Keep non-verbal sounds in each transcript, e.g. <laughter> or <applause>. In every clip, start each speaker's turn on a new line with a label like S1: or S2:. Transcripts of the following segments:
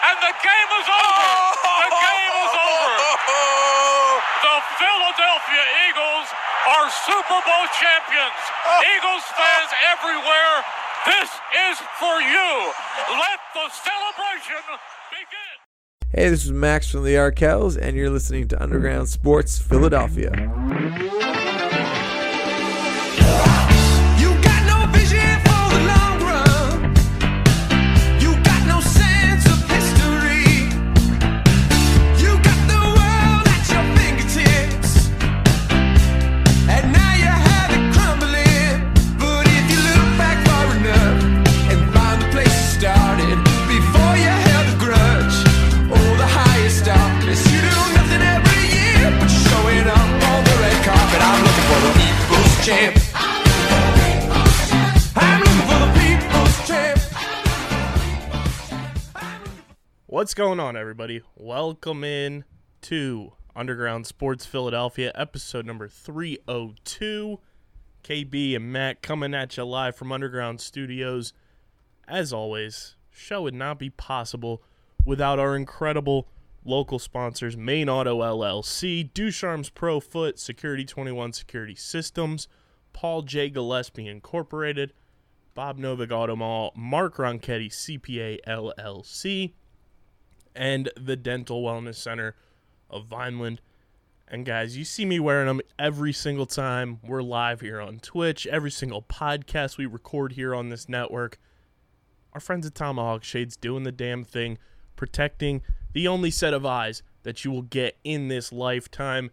S1: and the game is over. The game is over. The Philadelphia Eagles are Super Bowl champions. Eagles fans everywhere, this is for you. Let the celebration begin.
S2: Hey, this is Max from the Arkells, and you're listening to Underground Sports Philadelphia.
S3: What's going on, everybody? Welcome in to Underground Sports Philadelphia, episode number 302. KB and Matt coming at you live from Underground Studios. As always, show would not be possible without our incredible local sponsors, Main Auto LLC, Ducharme's Pro Foot, Security 21 Security Systems, Paul J. Gillespie Incorporated, Bob Novak Auto Mall, Mark Ronchetti CPA LLC, and the Dental Wellness Center of Vineland. And guys, you see me wearing them every single time we're live here on Twitch, every single podcast we record here on this network. Our friends at Tomahawk Shades doing the damn thing, protecting the only set of eyes that you will get in this lifetime.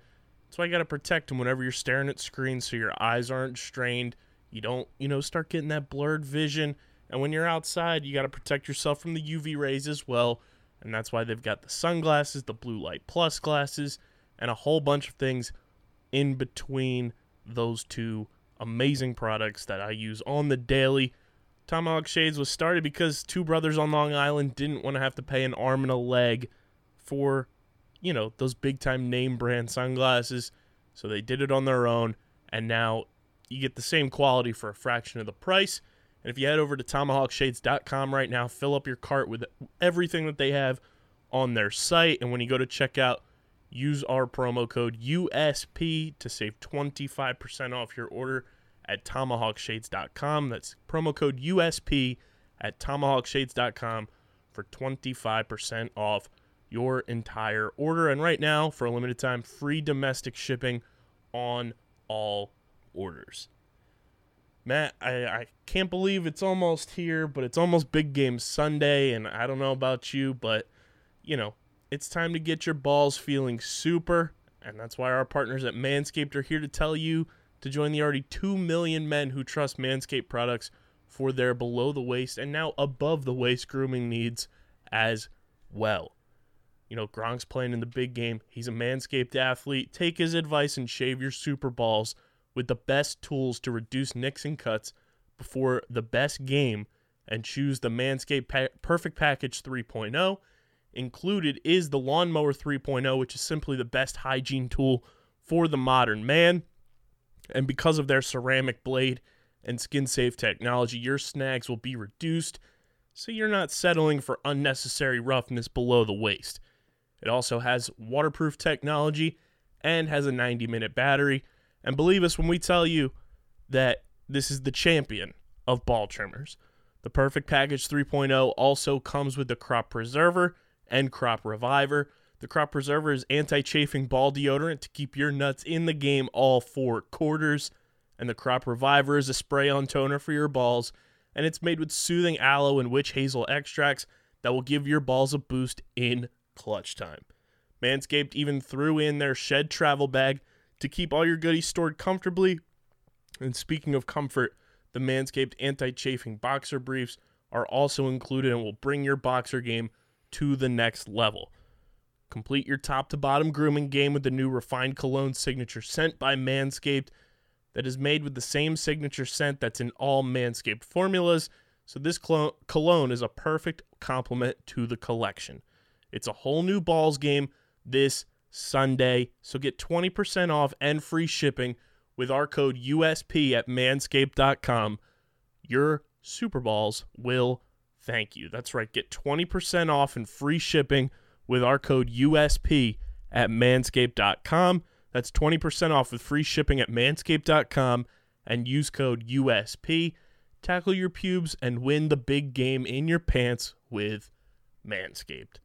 S3: So I got to protect them whenever you're staring at screens so your eyes aren't strained. You don't, you know, start getting that blurred vision. And when you're outside, you got to protect yourself from the UV rays as well. And that's why they've got the sunglasses, the blue light plus glasses, and a whole bunch of things in between those two amazing products that I use on the daily. Tomahawk Shades was started because two brothers on Long Island didn't want to have to pay an arm and a leg for, you know, those big time name brand sunglasses. So they did it on their own, and now you get the same quality for a fraction of the price. And if you head over to tomahawkshades.com right now, fill up your cart with everything that they have on their site. And when you go to checkout, use our promo code USP to save 25% off your order at tomahawkshades.com. That's promo code USP at tomahawkshades.com for 25% off your entire order. And right now, for a limited time, free domestic shipping on all orders. Matt, I, I can't believe it's almost here, but it's almost big game Sunday, and I don't know about you, but you know, it's time to get your balls feeling super, and that's why our partners at Manscaped are here to tell you to join the already 2 million men who trust Manscaped products for their below the waist and now above the waist grooming needs as well. You know, Gronk's playing in the big game. He's a Manscaped athlete. Take his advice and shave your super balls with the best tools to reduce nicks and cuts before the best game and choose the Manscaped pa- Perfect Package 3.0. Included is the Lawnmower 3.0, which is simply the best hygiene tool for the modern man. And because of their ceramic blade and skin safe technology, your snags will be reduced so you're not settling for unnecessary roughness below the waist. It also has waterproof technology and has a 90 minute battery. And believe us when we tell you that this is the champion of ball trimmers. The Perfect Package 3.0 also comes with the Crop Preserver and Crop Reviver. The Crop Preserver is anti chafing ball deodorant to keep your nuts in the game all four quarters. And the Crop Reviver is a spray on toner for your balls. And it's made with soothing aloe and witch hazel extracts that will give your balls a boost in clutch time. Manscaped even threw in their shed travel bag to keep all your goodies stored comfortably. And speaking of comfort, the Manscaped anti chafing boxer briefs are also included and will bring your boxer game to the next level. Complete your top to bottom grooming game with the new refined cologne signature scent by Manscaped that is made with the same signature scent that's in all Manscaped formulas. So this cologne is a perfect complement to the collection. It's a whole new balls game this Sunday. So get 20% off and free shipping with our code USP at manscaped.com. Your Super Balls will thank you. That's right. Get 20% off and free shipping with our code USP at manscaped.com. That's 20% off with free shipping at manscaped.com and use code USP. Tackle your pubes and win the big game in your pants with Manscaped.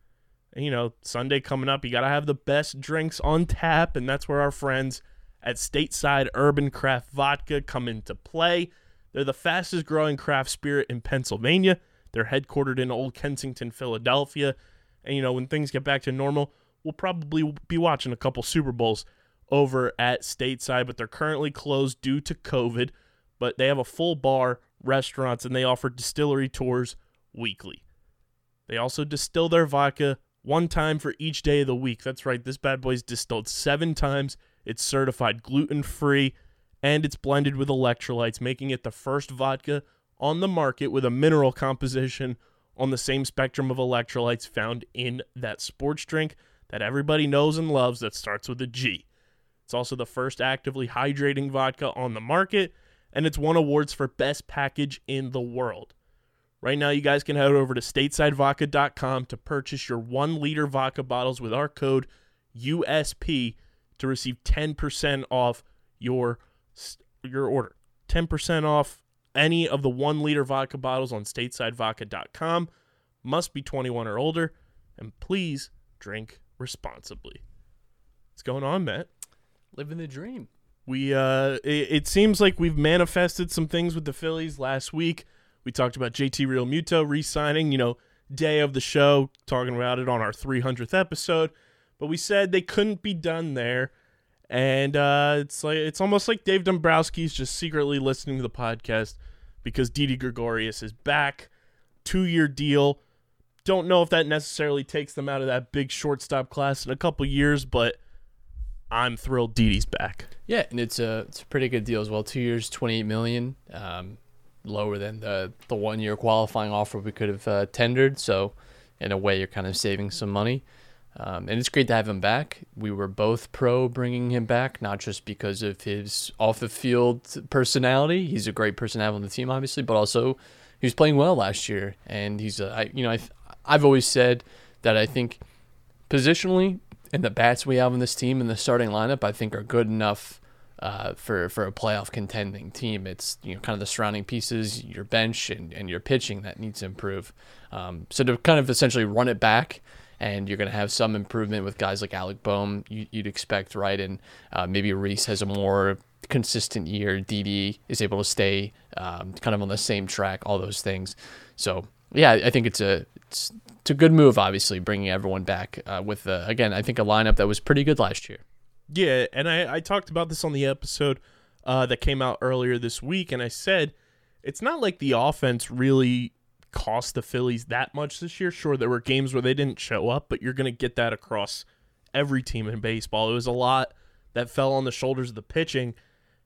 S3: You know, Sunday coming up, you got to have the best drinks on tap, and that's where our friends at Stateside Urban Craft Vodka come into play. They're the fastest growing craft spirit in Pennsylvania. They're headquartered in Old Kensington, Philadelphia. And, you know, when things get back to normal, we'll probably be watching a couple Super Bowls over at Stateside, but they're currently closed due to COVID. But they have a full bar, restaurants, and they offer distillery tours weekly. They also distill their vodka one time for each day of the week. That's right, this bad boy's distilled seven times. It's certified gluten free and it's blended with electrolytes, making it the first vodka on the market with a mineral composition on the same spectrum of electrolytes found in that sports drink that everybody knows and loves that starts with a G. It's also the first actively hydrating vodka on the market, and it's won awards for best package in the world. Right now, you guys can head over to statesidevodka.com to purchase your one liter vodka bottles with our code USP to receive 10% off your your order. 10% off any of the one liter vodka bottles on statesidevodka.com. Must be 21 or older, and please drink responsibly. What's going on, Matt?
S4: Living the dream.
S3: We uh, it, it seems like we've manifested some things with the Phillies last week. We talked about JT Realmuto re-signing, you know, day of the show, talking about it on our 300th episode. But we said they couldn't be done there, and uh, it's like it's almost like Dave Dombrowski's just secretly listening to the podcast because Didi Gregorius is back, two-year deal. Don't know if that necessarily takes them out of that big shortstop class in a couple years, but I'm thrilled Didi's back.
S4: Yeah, and it's a it's a pretty good deal as well. Two years, twenty eight million, um, lower than the the one year qualifying offer we could have uh, tendered. So, in a way, you're kind of saving some money. Um, and it's great to have him back. We were both pro bringing him back, not just because of his off the field personality. He's a great person to have on the team, obviously, but also he was playing well last year. And he's, a, I, you know, I've, I've always said that I think positionally and the bats we have on this team in the starting lineup, I think are good enough uh, for for a playoff contending team. It's you know kind of the surrounding pieces, your bench and, and your pitching that needs to improve. Um, so to kind of essentially run it back, and you're going to have some improvement with guys like Alec Bohm. You, you'd expect, right? And uh, maybe Rhys has a more consistent year. Didi is able to stay um, kind of on the same track. All those things. So yeah, I think it's a it's, it's a good move. Obviously, bringing everyone back uh, with uh, again, I think a lineup that was pretty good last year.
S3: Yeah, and I, I talked about this on the episode uh, that came out earlier this week, and I said it's not like the offense really cost the Phillies that much this year. Sure, there were games where they didn't show up, but you're going to get that across every team in baseball. It was a lot that fell on the shoulders of the pitching,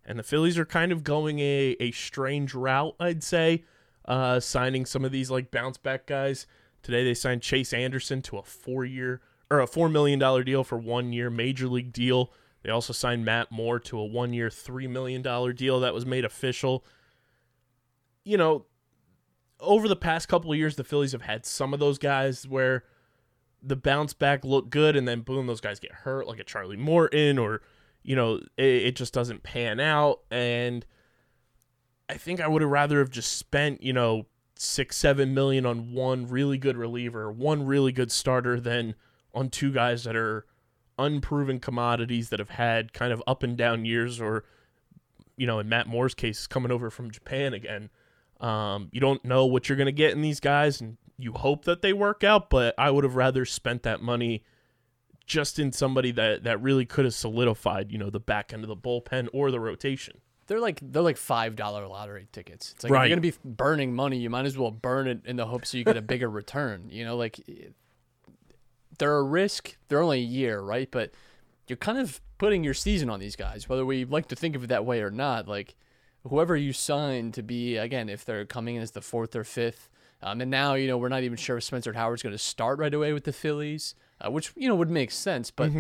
S3: and the Phillies are kind of going a, a strange route, I'd say, uh, signing some of these like bounce back guys. Today they signed Chase Anderson to a four year or a four million dollar deal for one year, major league deal. They also signed Matt Moore to a one year, three million dollar deal that was made official. You know, over the past couple of years, the Phillies have had some of those guys where the bounce back looked good, and then boom, those guys get hurt, like a Charlie Morton, or you know, it, it just doesn't pan out. And I think I would have rather have just spent, you know, six, seven million on one really good reliever, one really good starter, than on two guys that are unproven commodities that have had kind of up and down years, or you know, in Matt Moore's case, coming over from Japan again. Um, you don't know what you're going to get in these guys, and you hope that they work out. But I would have rather spent that money just in somebody that that really could have solidified, you know, the back end of the bullpen or the rotation.
S4: They're like they're like five dollar lottery tickets. It's like if
S3: Right.
S4: you're gonna be burning money, you might as well burn it in the hopes that you get a bigger return. You know, like they're a risk. They're only a year, right? But you're kind of putting your season on these guys, whether we like to think of it that way or not. Like whoever you sign to be again, if they're coming in as the fourth or fifth, um, and now you know we're not even sure if Spencer Howard's going to start right away with the Phillies, uh, which you know would make sense, but.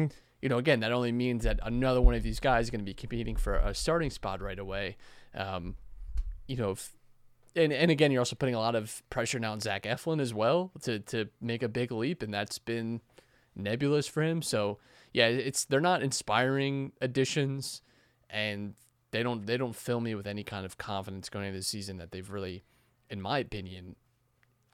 S4: You know, again, that only means that another one of these guys is going to be competing for a starting spot right away. Um, you know, if, and, and again, you're also putting a lot of pressure now on Zach Eflin as well to to make a big leap, and that's been nebulous for him. So yeah, it's they're not inspiring additions, and they don't they don't fill me with any kind of confidence going into the season that they've really, in my opinion,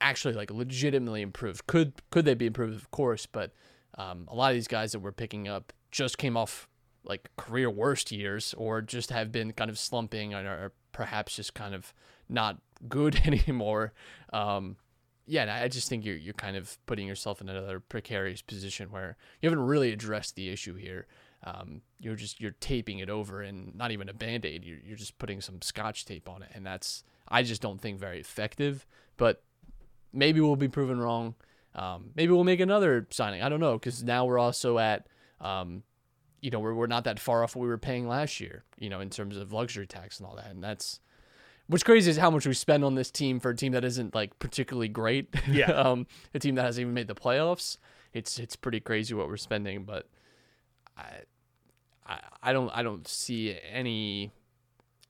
S4: actually like legitimately improved. Could could they be improved? Of course, but um, a lot of these guys that we're picking up just came off like career worst years, or just have been kind of slumping, and are perhaps just kind of not good <laughs> anymore. Um, yeah, and I just think you're you're kind of putting yourself in another precarious position where you haven't really addressed the issue here. Um, you're just you're taping it over and not even a band aid. You're you're just putting some scotch tape on it, and that's I just don't think very effective. But maybe we'll be proven wrong. Um, maybe we'll make another signing. I don't know because now we're also at, um, you know, we're we're not that far off what we were paying last year. You know, in terms of luxury tax and all that, and that's what's crazy is how much we spend on this team for a team that isn't like particularly great. <laughs>
S3: Yeah.
S4: um, a team that hasn't even made the playoffs. It's it's pretty crazy what we're spending, but I, I I don't I don't see any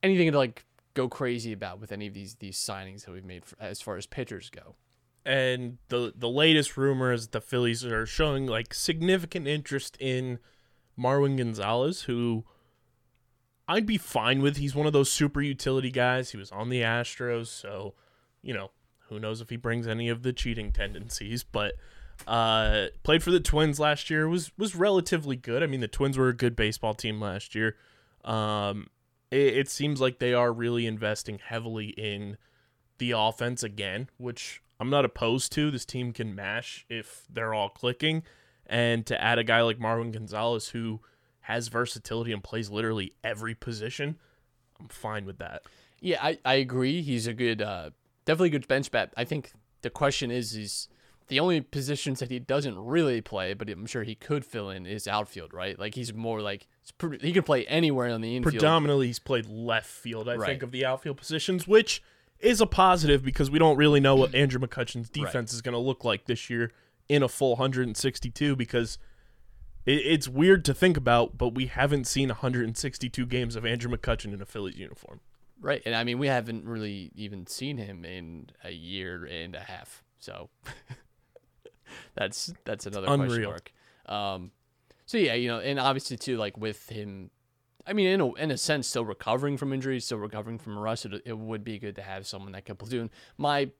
S4: anything to like go crazy about with any of these these signings that we've made for, as far as pitchers go.
S3: And the the latest rumor is the Phillies are showing like significant interest in Marwin Gonzalez, who I'd be fine with. He's one of those super utility guys. He was on the Astros, so you know who knows if he brings any of the cheating tendencies. But uh, played for the Twins last year was was relatively good. I mean, the Twins were a good baseball team last year. Um, it, it seems like they are really investing heavily in the offense again, which I'm not opposed to. This team can mash if they're all clicking. And to add a guy like Marwin Gonzalez who has versatility and plays literally every position, I'm fine with that.
S4: Yeah, I, I agree. He's a good, uh, definitely good bench bat. I think the question is, is the only positions that he doesn't really play, but I'm sure he could fill in is outfield, right? Like he's more like he can play anywhere on the infield.
S3: Predominantly, he's played left field, I
S4: Right.
S3: think, of the outfield positions, which is a positive because we don't really know what <clears throat> Andrew McCutchen's defense is going to look like this year in a full 162 because it, it's weird to think about, but we haven't seen 162 games of Andrew McCutchen in a Phillies uniform.
S4: Right. And I mean, we haven't really even seen him in a year and a half. So <laughs> that's that's another question
S3: unreal.
S4: mark. Um, so yeah, you know, and obviously too, like with him, I mean, in a, in a sense, still recovering from injuries, still recovering from rust. It, it would be good to have someone that can platoon. My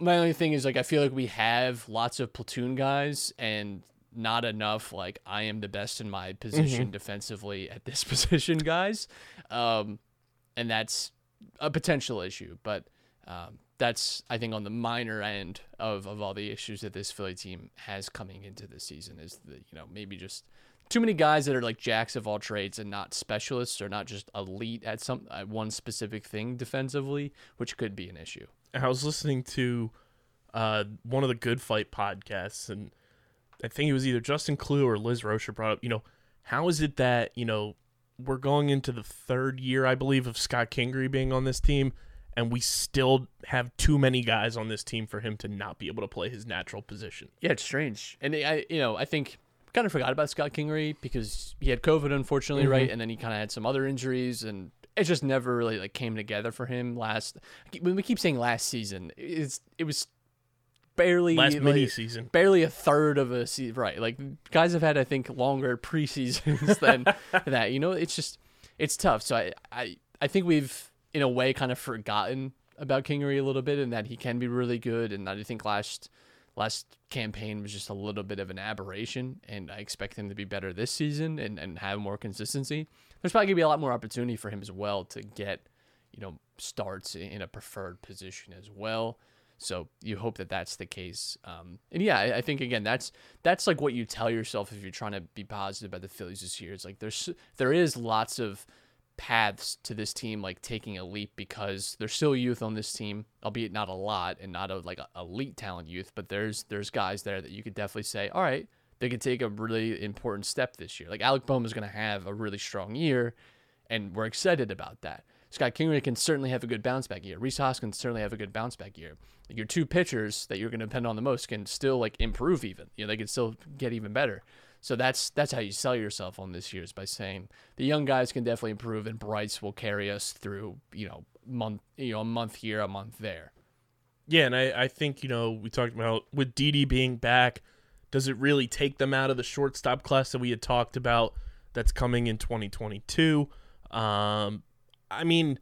S4: my only thing is like I feel like we have lots of platoon guys and not enough like I am the best in my position defensively at this <laughs> position guys. Um, and that's a potential issue, but um, that's I think on the minor end of, of all the issues that this Philly team has coming into this season is that you know maybe just too many guys that are like jacks of all trades and not specialists or not just elite at some at one specific thing defensively, which could be an issue.
S3: I was listening to uh, one of the Good Phight podcasts, and I think it was either Justin Klugh or Liz Roscher brought up, you know, how is it that, you know, we're going into the third year, I believe, of Scott Kingery being on this team, and we still have too many guys on this team for him to not be able to play his natural position.
S4: Yeah, it's strange, and I, you know, I think kind of forgot about Scott Kingery because he had COVID, unfortunately, right, and then he kind of had some other injuries, and it just never really like came together for him last. When we keep saying last season, it's it was barely
S3: Last
S4: like,
S3: mini season.
S4: barely a third of a season, right? Like guys have had, I think, longer <laughs> preseasons than <laughs> that. You know, it's just it's tough. So I, I, I think we've in a way kind of forgotten about Kingery a little bit, and that he can be really good. And I think last last campaign was just a little bit of an aberration, and I expect him to be better this season and and have more consistency. There's probably gonna be a lot more opportunity for him as well to get, you know, starts in a preferred position as well. So you hope that that's the case. Um, and yeah, I, think again that's that's like what you tell yourself if you're trying to be positive about the Phillies this year. It's like there's there is lots of paths to this team like taking a leap because there's still youth on this team, albeit not a lot and not a like a elite talent youth, but there's there's guys there that you could definitely say, all right, they could take a really important step this year. Like Alec Bohm is going to have a really strong year, and we're excited about that. Scott Kingery can certainly have a good bounce back year. Rhys Hoskins can certainly have a good bounce back year. Your two pitchers that you're going to depend on the most can still like improve even. You know, they can still get even better. So that's that's how you sell yourself on this year is by saying the young guys can definitely improve and Bryce will carry us through, you know, month, you know, a month here, a month there.
S3: Yeah, and I, I think, you know, we talked about with Didi being back, does it really take them out of the shortstop class that we had talked about that's coming in 2022? Um, I mean,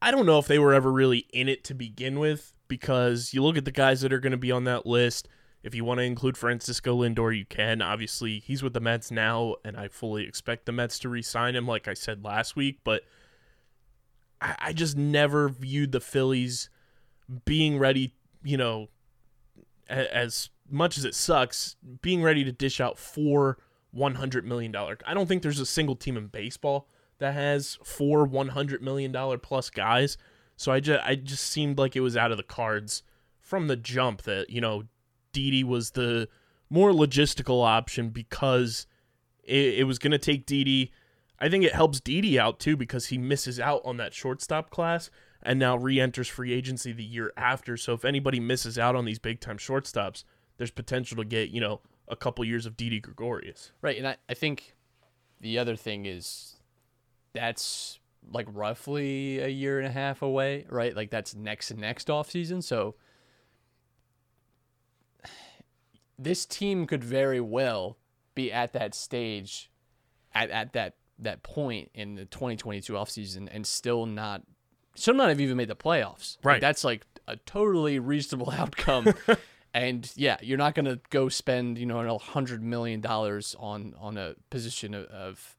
S3: I don't know if they were ever really in it to begin with because you look at the guys that are going to be on that list. If you want to include Francisco Lindor, you can. Obviously, he's with the Mets now, and I fully expect the Mets to re sign him, like I said last week. But I, I just never viewed the Phillies being ready, you know, as much as it sucks, being ready to dish out four $100 million. I don't think there's a single team in baseball that has four $100 million plus guys. So I just, I just seemed like it was out of the cards from the jump that, you know, Didi was the more logistical option because it, it was going to take Didi. I think it helps Didi out too because he misses out on that shortstop class and now re-enters free agency the year after. So if anybody misses out on these big time shortstops, there's potential to get you know a couple years of Didi Gregorius.
S4: Right, and I, I think the other thing is that's like roughly a year and a half away, right? Like that's next next off season. So this team could very well be at that stage at, at that that point in the 2022 offseason and still not still not have even made the playoffs. Like,
S3: Right.
S4: that's like a totally reasonable <laughs> outcome. and yeah, you're not gonna go spend you know a hundred million dollars on on a position of, of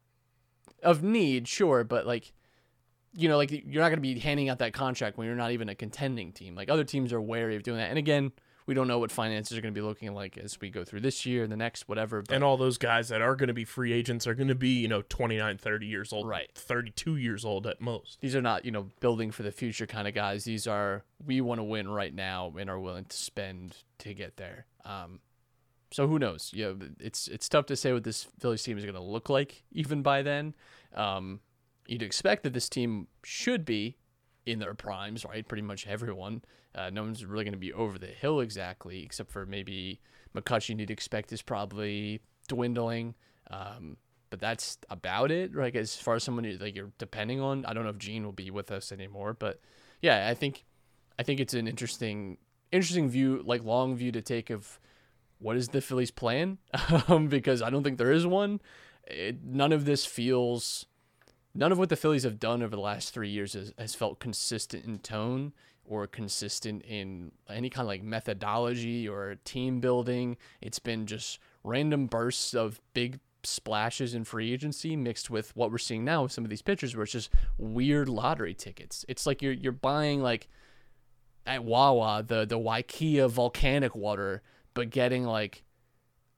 S4: of need, sure, but like you know, like you're not gonna be handing out that contract when you're not even a contending team. Like other teams are wary of doing that. And again, we don't know what finances are gonna be looking like as we go through this year and the next, whatever. But
S3: And all those guys that are going to be free agents are going to be, you know, 29, 30 years old,
S4: Right.
S3: 32 years old at most.
S4: these are not you know building for the future kind of guys. These are we want to win right now and are willing to spend to get there. Um, so who knows? Yeah, it's it's tough to say what this Phillies team is going to look like even by then. Um, you'd expect that this team should be in their primes, right? Pretty much everyone. Uh, no one's really going to be over the hill exactly, except for maybe McCutchen. You'd expect is probably dwindling. Um, but that's about it. Like as far as someone like you're depending on, I don't know if Gene will be with us anymore. But yeah, I think I think it's an interesting interesting view, like long view to take of what is the Phillies' plan, <laughs> um, because I don't think there is one. It, none of this feels none of what the Phillies have done over the last three years has, has felt consistent in tone or consistent in any kind of like methodology or team building. It's been just random bursts of big splashes in free agency mixed with what we're seeing now with some of these pitchers where it's just weird lottery tickets. It's like you're you're buying like at Wawa the the Waiakea volcanic water, but getting like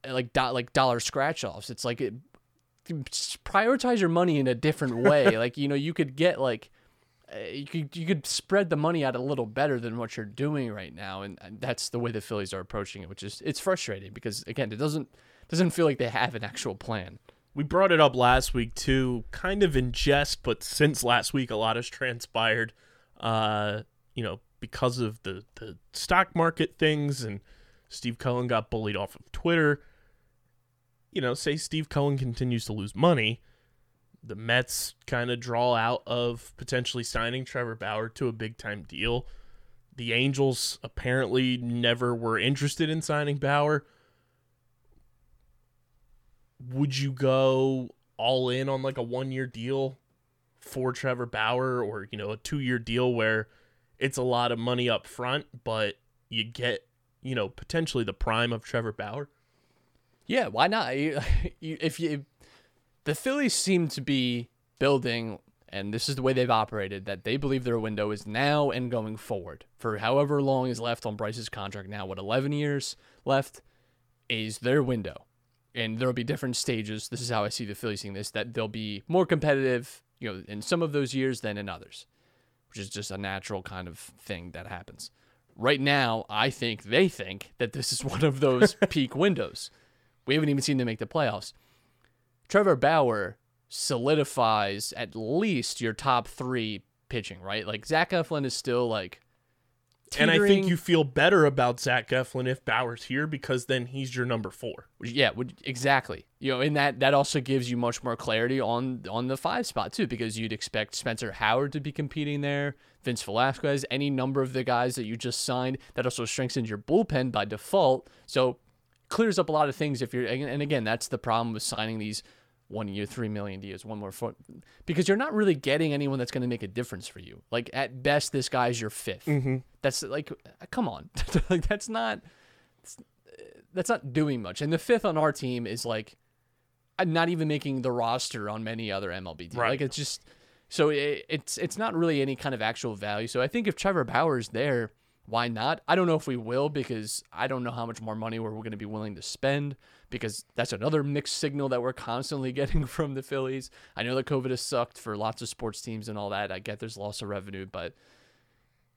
S4: like do, like dollar scratch offs. It's like it prioritize your money in a different way. <laughs> like you know, you could get like you could you could spread the money out a little better than what you're doing right now, and, and that's the way the Phillies are approaching it, which is it's frustrating because again, it doesn't doesn't feel like they have an actual plan.
S3: We brought it up last week too, kind of in jest, but since last week, a lot has transpired. Uh, you know, because of the the stock market things, and Steve Cohen got bullied off of Twitter. You know, say Steve Cohen continues to lose money, the Mets kind of draw out of potentially signing Trevor Bauer to a big time deal. The Angels apparently never were interested in signing Bauer would you go all in on like a one year deal for Trevor Bauer or, you know, a two year deal where it's a lot of money up front, but you get, you know, potentially the prime of Trevor Bauer?
S4: Yeah, why not? You, <laughs> you, if you, the Phillies seem to be building, and this is the way they've operated, that they believe their window is now and going forward for however long is left on Bryce's contract now. What eleven years left is their window, and there'll be different stages. This is how I see the Phillies seeing this: that they'll be more competitive, you know, in some of those years than in others, which is just a natural kind of thing that happens. Right now, I think they think that this is <laughs> one of those <laughs> peak windows. We haven't even seen them make the playoffs. Trevor Bauer solidifies at least your top three pitching, right? Like Zach Eflin is still like
S3: And I think you feel better about Zach Eflin if Bauer's here because then he's your number four.
S4: Yeah, would exactly. You know, and that that also gives you much more clarity on on the five spot too, because you'd expect Spencer Howard to be competing there, Vince Velasquez, any number of the guys that you just signed. That also strengthens your bullpen by default. So clears up a lot of things if you're and again, that's the problem with signing these one year, three million deals, one more foot, because you're not really getting anyone that's going to make a difference for you. Like at best, this guy's your 5th That's like, come on, <laughs> like that's not that's not doing much. And the fifth on our team is like uh, not even making the roster on many other MLB teams.
S3: Right.
S4: Like it's just so it, it's it's not really any kind of actual value. So I think if Trevor Bauer's there, why not? I don't know if we will because I don't know how much more money we're going to be willing to spend because that's another mixed signal that we're constantly <laughs> getting from the Phillies. I know that COVID has sucked for lots of sports teams and all that. I get there's loss of revenue, but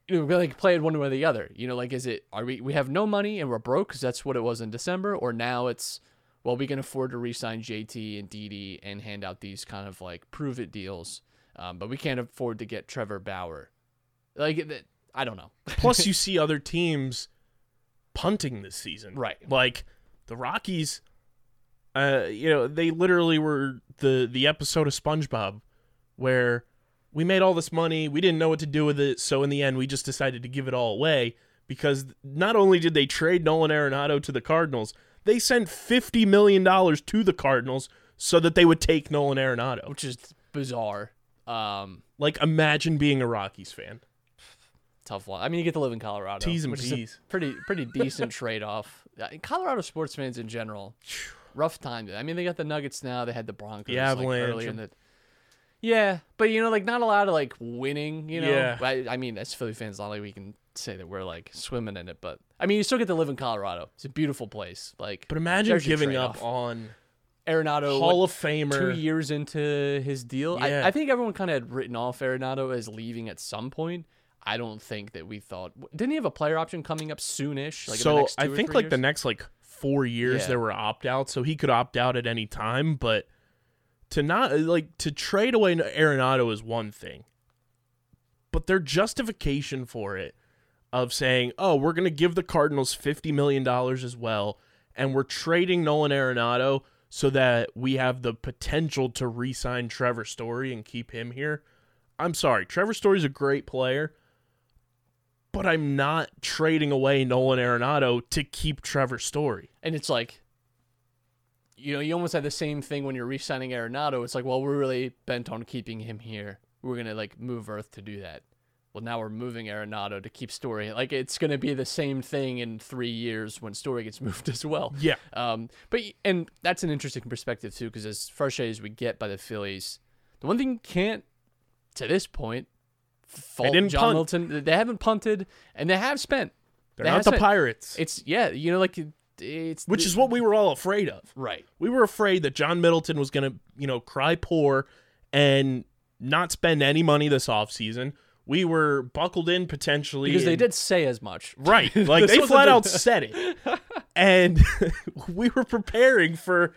S4: you know, we like play it one way or the other. You know, like is it are we we have no money and we're broke because that's what it was in December, or now it's well we can afford to re-sign JT and Didi and hand out these kind of like prove it deals, um, but we can't afford to get Trevor Bauer. Like I don't know.
S3: Plus, <laughs> you see other teams punting this season.
S4: Right.
S3: Like the Rockies, uh, you know, they literally were the the episode of SpongeBob where we made all this money, we didn't know what to do with it, so in the end we just decided to give it all away because not only did they trade Nolan Arenado to the Cardinals, they sent 50 million dollars to the Cardinals so that they would take Nolan Arenado.
S4: which is bizarre. Um,
S3: Like imagine being a Rockies fan.
S4: Tough one. I mean, you get to live in Colorado,
S3: T's and
S4: which is a
S3: P's.
S4: pretty pretty <laughs> decent trade off. Colorado sports fans in general, rough time. I mean, they got the Nuggets now. They had the Broncos.
S3: The
S4: like, earlier in the. Yeah, but you know, like not a lot of like winning. You know,
S3: Yeah.
S4: I, I mean, as Philly fans, not like we can say that we're like swimming in it, but I mean, you still get to live in Colorado. It's a beautiful place. Like,
S3: But imagine giving up on
S4: Arenado.
S3: Hall
S4: what,
S3: of Famer.
S4: two years into his deal.
S3: Yeah.
S4: I, I think everyone kind of had written off Arenado as leaving at some point. I don't think that we thought. Didn't he have a player option coming up soonish? Like in the
S3: so
S4: next two
S3: I think like the next like four years
S4: Yeah.
S3: there were opt outs, so he could opt out at any time. But to not uh, like to trade away Arenado is one thing, but their justification for it of saying, "Oh, we're going to give the Cardinals fifty million dollars as well, and we're trading Nolan Arenado so that we have the potential to re-sign Trevor Story and keep him here." I'm sorry, Trevor Story's a great player but I'm not trading away Nolan Arenado to keep Trevor Story.
S4: and it's like, you know, you almost had the same thing when you're re-signing Arenado. It's like, well, we're really bent on keeping him here. We're gonna like move Earth to do that. Well, now we're moving Arenado to keep Story. Like it's gonna be the same thing in three years when Story gets <laughs> moved as well.
S3: Yeah.
S4: Um, but and that's an interesting perspective too, because as frustrated as we get by the Phillies, the one thing you can't, to this point, fault
S3: didn't
S4: John
S3: punt.
S4: Milton. They haven't punted, and they have spent.
S3: They're
S4: They
S3: not the
S4: spent-
S3: Pirates,
S4: It's yeah, you know, like it's
S3: which is what we were all afraid of.
S4: right.
S3: We were afraid that John Middleton was going to, you know, cry poor and not spend any money this offseason. We were buckled in potentially
S4: Because they did say as much. <laughs>
S3: Right. Like they flat out said it. <laughs> And <laughs> we were preparing for,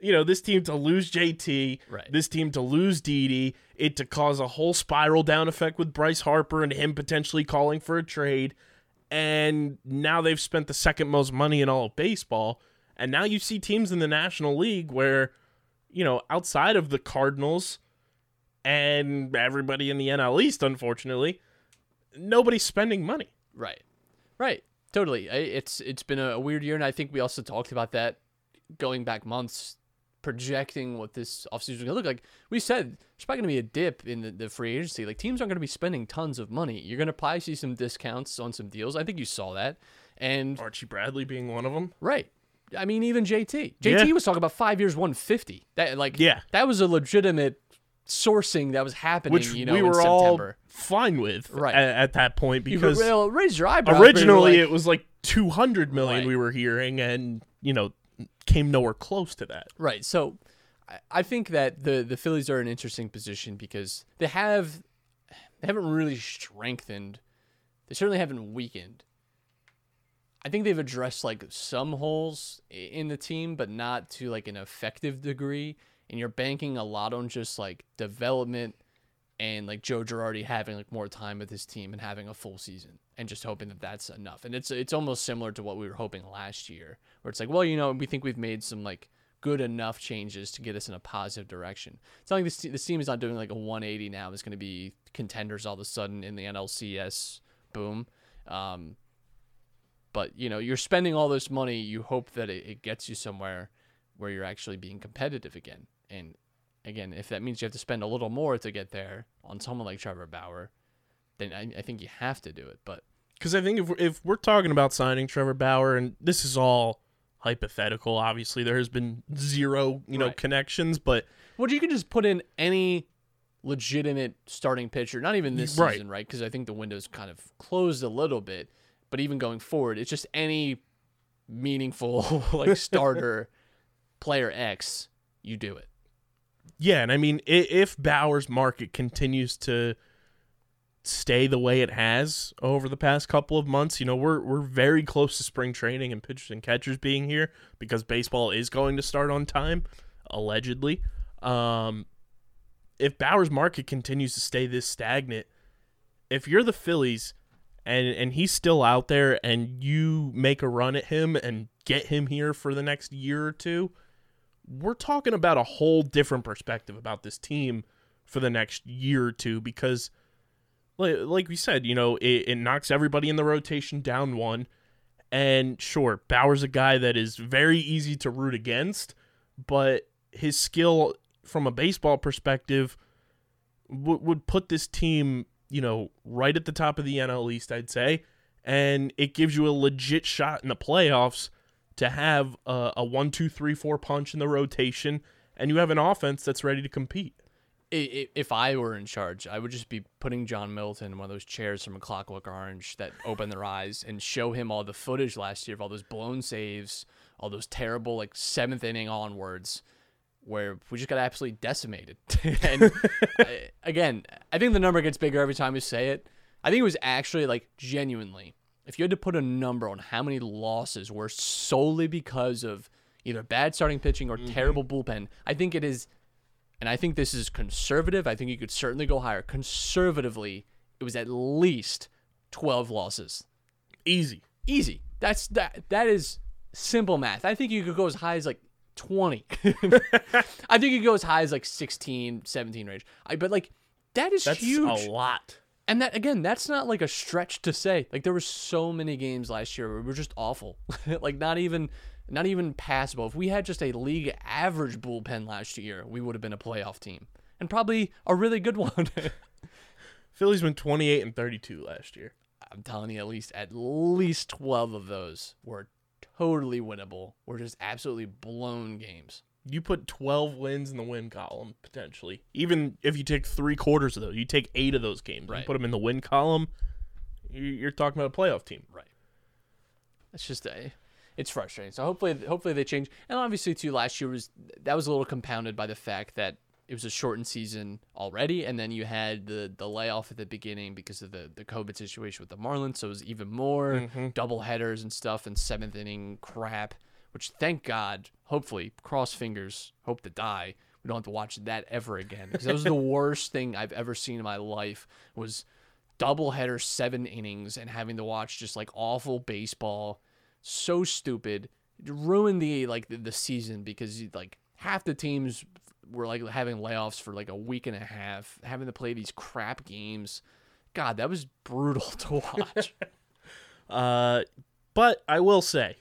S3: you know, this team to lose JT,
S4: Right.
S3: this team to lose Didi, it to cause a whole spiral down effect with Bryce Harper and him potentially calling for a trade. And now they've spent the second most money in all of baseball. And now you see teams in the National League where, you know, outside of the Cardinals and everybody in the NL East, unfortunately, nobody's spending money.
S4: Right. Right. Totally. It's it's been a weird year, and I think we also talked about that going back months, projecting what this offseason is going to look like. We said there's probably going to be a dip in the, the free agency. Like teams aren't going to be spending tons of money. You're going to probably see some discounts on some deals. I think you saw that. And
S3: Archie Bradley being one of them.
S4: right. I mean, even JT. JT
S3: Yeah.
S4: was talking about five years, 150. That like
S3: Yeah.
S4: that was a legitimate sourcing that was happening.
S3: which
S4: you know,
S3: we
S4: in
S3: were all fine with
S4: Right.
S3: at, at that point
S4: You
S3: because
S4: well, raised your eyebrows. you
S3: originally
S4: like-
S3: it was like 200 million
S4: Right.
S3: we were hearing and you know came nowhere close to that
S4: Right. So I- think that the the Phillies are an interesting position because they have they haven't really strengthened. They certainly haven't weakened. I think they've addressed like some holes in the team, but not to like an effective degree. And you're banking a lot on just like development, and like Joe Girardi having like more time with his team and having a full season and just hoping that that's enough. And it's it's almost similar to what we were hoping last year, where it's like, well, you know, we think we've made some like good enough changes to get us in a positive direction. It's not like this, this team is not doing like a 180 now. It's going to be contenders all of a sudden in the NLCS. Boom. Um, but you know, you're spending all this money. You hope that it, it gets you somewhere where you're actually being competitive again. And again, if that means you have to spend a little more to get there on someone like Trevor Bauer, then I, I think you have to do it. But
S3: Because I think if we're, if we're talking about signing Trevor Bauer, and this is all hypothetical, obviously there has been zero, you know,
S4: Right.
S3: connections, but
S4: Well, you can just put in any legitimate starting pitcher, not even this
S3: Right.
S4: season, right? Because I think the window's kind of closed a little bit. But even going forward, it's just any meaningful <laughs> like starter <laughs> player X, you do it.
S3: Yeah, and I mean, if Bauer's market continues to stay the way it has over the past couple of months, you know, we're we're very close to spring training and pitchers and catchers being here because baseball is going to start on time, allegedly. Um, if Bauer's market continues to stay this stagnant, if you're the Phillies and and he's still out there and you make a run at him and get him here for the next year or two, we're talking about a whole different perspective about this team for the next year or two because like, we said, you know, it, it knocks everybody in the rotation down one. And sure, Bauer's a guy that is very easy to root against, but his skill from a baseball perspective w- would put this team, you know, right at the top of the NL East, I'd say. And it gives you a legit shot in the playoffs to have a, a one, two, three, four punch in the rotation, and you have an offense that's ready to compete.
S4: If I were in charge, I would just be putting John Middleton in one of those chairs from A Clockwork Orange that open their eyes and show him all the footage last year of all those blown saves, all those terrible like seventh inning onwards, where we just got absolutely decimated. <laughs> and I- again, I think the number gets bigger every time we say it. I think it was actually like genuinely, if you had to put a number on how many losses were solely because of either bad starting pitching or mm-hmm. terrible bullpen, I think it is and I think this is conservative. I think you could certainly go higher. Conservatively, it was at least 12 losses.
S3: Easy.
S4: Easy. That's that that is simple math. I think you could go as high as like 20. <laughs> I think you could go as high as like 16, 17 range. I but like that is
S3: That's
S4: huge.
S3: a lot.
S4: And that again, that's not like a stretch to say. Like there were so many games last year where we were just awful. <laughs> like not even not even passable. If we had just a league average bullpen last year, we would have been a playoff team. And probably a really good one. <laughs>
S3: Phillies went 28 and 32 last year.
S4: I'm telling you at least at least 12 of those were totally winnable. Were just absolutely blown games.
S3: You put 12 wins in the win column potentially. Even if you take three quarters of those, you take eight of those games,
S4: Right.
S3: you put them in the win column. you- You're talking about a playoff team.
S4: Right. It's just a, it's frustrating. So hopefully, hopefully they change. And obviously, too, last year was that was a little compounded by the fact that it was a shortened season already, and then you had the the layoff at the beginning because of the the COVID situation with the Marlins. So it was even more mm-hmm. double headers and stuff and seventh inning crap. Which thank God, hopefully, cross fingers, hope to die. We don't have to watch that ever again because that was the <laughs> worst thing I've ever seen in my life. Was doubleheader seven innings and having to watch just like awful baseball so stupid It ruined the like the, the season because like half the teams were like having layoffs for like a week and a half having to play these crap games god that was brutal to <laughs> watch <laughs>
S3: Uh, but I will say,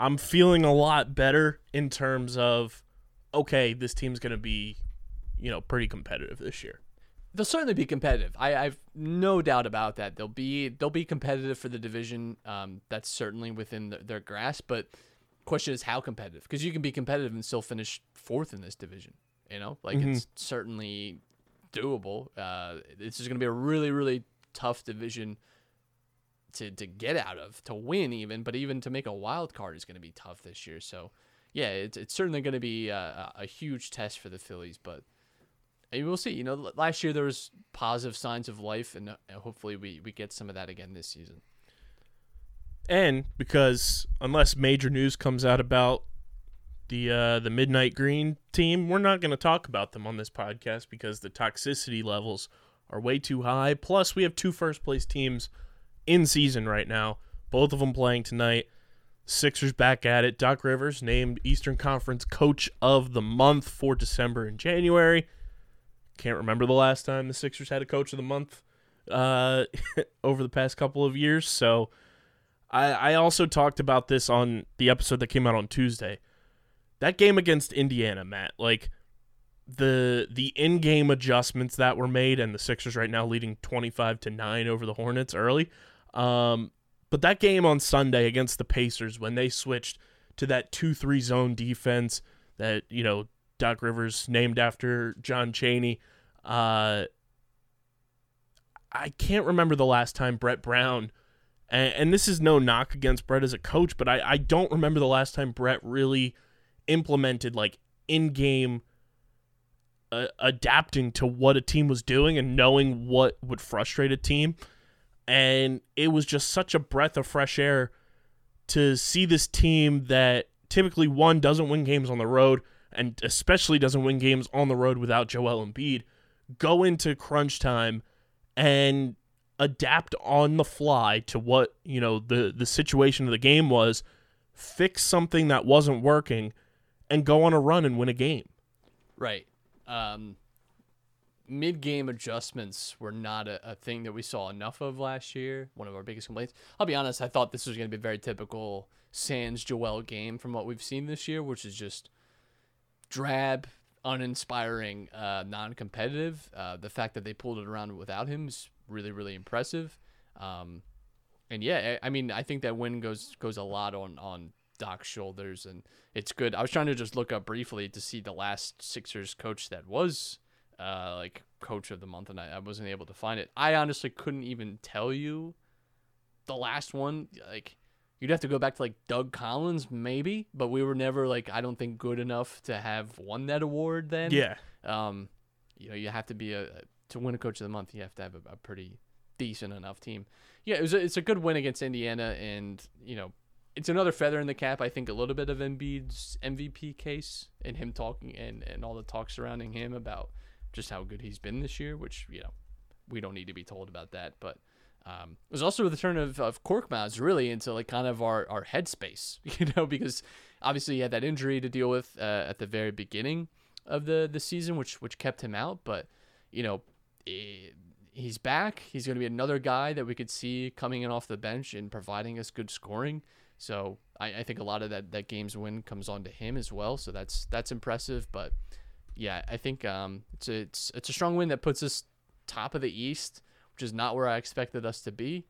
S3: I'm feeling a lot better in terms of, okay, this team's going to be, you know, pretty competitive this year.
S4: they'll certainly be competitive. I, I've no doubt about that. They'll be they'll be competitive for the division. Um, that's certainly within the, their grasp. But question is how competitive? Because you can be competitive and still finish fourth in this division. You know, like it's certainly doable. Uh, this is going to be a really really tough division to to get out of to win even, but even to make a wild card is going to be tough this year. So yeah, it's it's certainly going to be a, a huge test for the Phillies, but. We'll see. You know, last year there was positive signs of life, and uh, hopefully we, we get some of that again this season.
S3: And because unless major news comes out about the uh, the Midnight Green team. We're not going to talk about them on this podcast because the toxicity levels are way too high. Plus, we have two first place teams in season right now, both of them playing tonight. Sixers back at it. Doc Rivers named Eastern Conference Coach of the Month for December and January. Can't remember the last time the Sixers had a Coach of the Month uh, <laughs> over the past couple of years. So I, I also talked about this on the episode that came out on Tuesday. That game against Indiana, Matt, like the the in-game adjustments that were made and the Sixers right now leading 25 to 9 over the Hornets early. Um, but that game on Sunday against the Pacers when they switched to that 2-3 zone defense that, you know, Doc Rivers named after John Chaney, uh I can't remember the last time Brett Brown and, and this is no knock against Brett as a coach, but I, I don't remember the last time Brett really implemented like in-game uh, adapting to what a team was doing and knowing what would frustrate a team. And it was just such a breath of fresh air to see this team that typically one doesn't win games on the road and especially doesn't win games on the road without Joel Embiid go into crunch time and adapt on the fly to what, you know, the the situation of the game was, fix something that wasn't working and go on a run and win a game.
S4: Right. Um, Mid game adjustments were not a, a thing that we saw enough of last year. One of our biggest complaints. I'll be honest, I thought this was going to be a very typical Sans Joel game from what we've seen this year, which is just drab, uninspiring, uh, non competitive. Uh, the fact that they pulled it around without him is really, really impressive. Um, and yeah, I I mean, I think that win goes goes a lot on on Doc's shoulders, and it's good. I was trying to just look up briefly to see the last Sixers coach that was uh, like coach of the month, and I, I wasn't able to find it. I honestly couldn't even tell you the last one. Like, you'd have to go back to like Doug Collins, maybe, but we were never like I don't think good enough to have won that award. Then,
S3: Yeah.
S4: um, you know, you have to be a to win a coach of the month. You have to have a, a pretty decent enough team. Yeah, it was a, it's a good win against Indiana, and you know, it's another feather in the cap. I think a little bit of Embiid's MVP case and him talking and and all the talk surrounding him about just how good he's been this year, which you know, we don't need to be told about that, but. Um, it was also the turn of, of Korkmaz really into like kind of our, our headspace, <laughs> you know, because obviously he had that injury to deal with uh, at the very beginning of the, the season, which which kept him out. But you know, eh, he's back. He's going to be another guy that we could see coming in off the bench and providing us good scoring. So I, I think a lot of that that game's win comes on to him as well. So that's that's impressive. But yeah, I think um, it's a, it's it's a strong win that puts us top of the East, which is not where I expected us to be.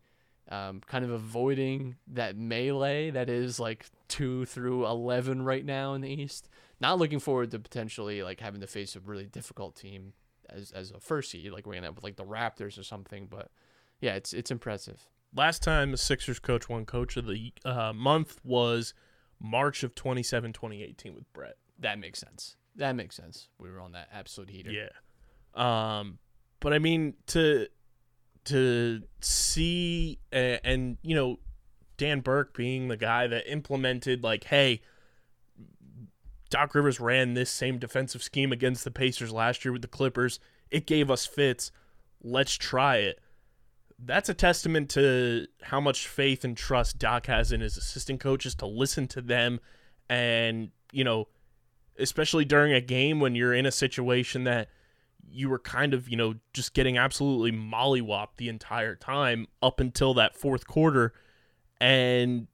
S4: Um, kind of avoiding that melee that is like two through eleven right now in the East. Not looking forward to potentially like having to face a really difficult team as as a first seed, like we're gonna have with like the Raptors or something. But yeah, it's it's impressive.
S3: Last time the Sixers coach won coach of the uh, month was March of 27 2018 with Brett.
S4: That makes sense. That makes sense. We were on that absolute heater.
S3: Yeah. Um, but I mean to to see and, and you know Dan Burke being the guy that implemented like, hey, Doc Rivers ran this same defensive scheme against the Pacers last year with the Clippers. It gave us fits. Let's try it. That's a testament to how much faith and trust Doc has in his assistant coaches to listen to them and, you know, especially during a game when you're in a situation that you were kind of, you know, just getting absolutely mollywopped the entire time up until that fourth quarter. And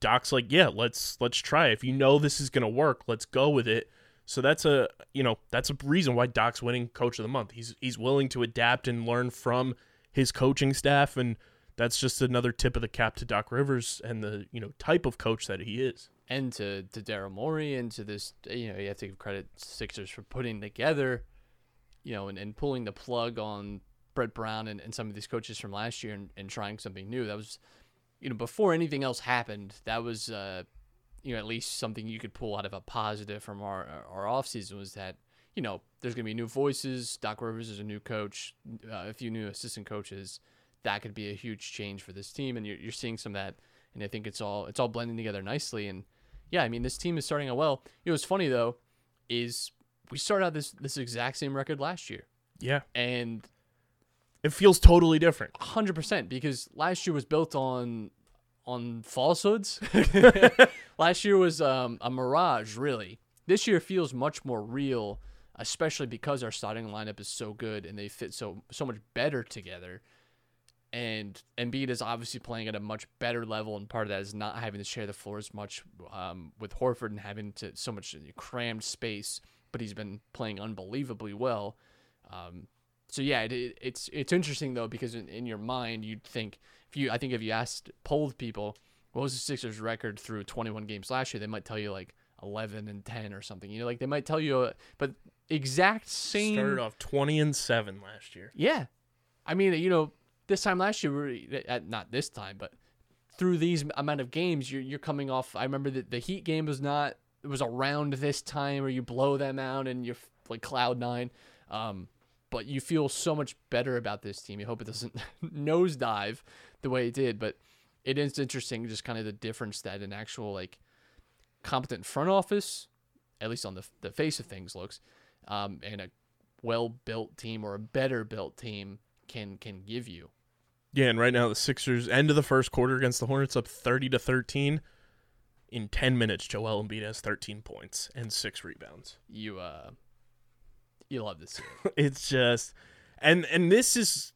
S3: Doc's like, yeah, let's let's try. If you know this is gonna work, let's go with it. So that's a you know that's a reason why Doc's winning Coach of the Month. He's he's willing to adapt and learn from his coaching staff, and that's just another tip of the cap to Doc Rivers and the you know type of coach that he is.
S4: and to to Daryl Morey and to this you know you have to give credit Sixers for putting together you know and, and pulling the plug on Brett Brown and, and some of these coaches from last year and, and trying something new. That was you know before anything else happened that was uh you know at least something you could pull out of a positive from our our offseason was that you know there's gonna be new voices. Doc Rivers is a new coach uh, a few new assistant coaches that could be a huge change for this team and you're, you're seeing some of that and I think it's all it's all blending together nicely and yeah, I mean this team is starting out well. You know, what's funny though is we started out this this exact same record last year,
S3: Yeah.
S4: and
S3: It feels totally different.
S4: hundred percent because last year was built on on falsehoods. <laughs> <laughs> last year was um, a mirage, really. This year feels much more real, especially because our starting lineup is so good and they fit so so much better together. And Embiid is obviously playing at a much better level, and part of that is not having to share the floor as much um, with Horford and having to so much crammed space. But he's been playing unbelievably well. Um, so yeah, it, it, it's it's interesting though because in, in your mind you'd think if you I think if you asked polled people what was the Sixers record through 21 games last year, they might tell you like 11 and 10 or something. You know, like they might tell you, uh, but exact same.
S3: Started off 20 and 7 last year.
S4: Yeah, I mean, you know, this time last year, uh, not this time, but through these amount of games, you're you're coming off. I remember that the Heat game was not. It was around this time where you blow them out and you're like cloud nine. Um, but you feel so much better about this team. You hope it doesn't <laughs> nosedive the way it did, but it is interesting just kind of the difference that an actual like competent front office, at least on the the face of things, looks, um, and a well built team or a better built team can can give you.
S3: Yeah, and right now the Sixers end of the first quarter against the Hornets up 30 to 13. In 10 minutes, Joel Embiid has 13 points and 6 rebounds.
S4: You uh, you love to see it. <laughs>
S3: it's just and and this is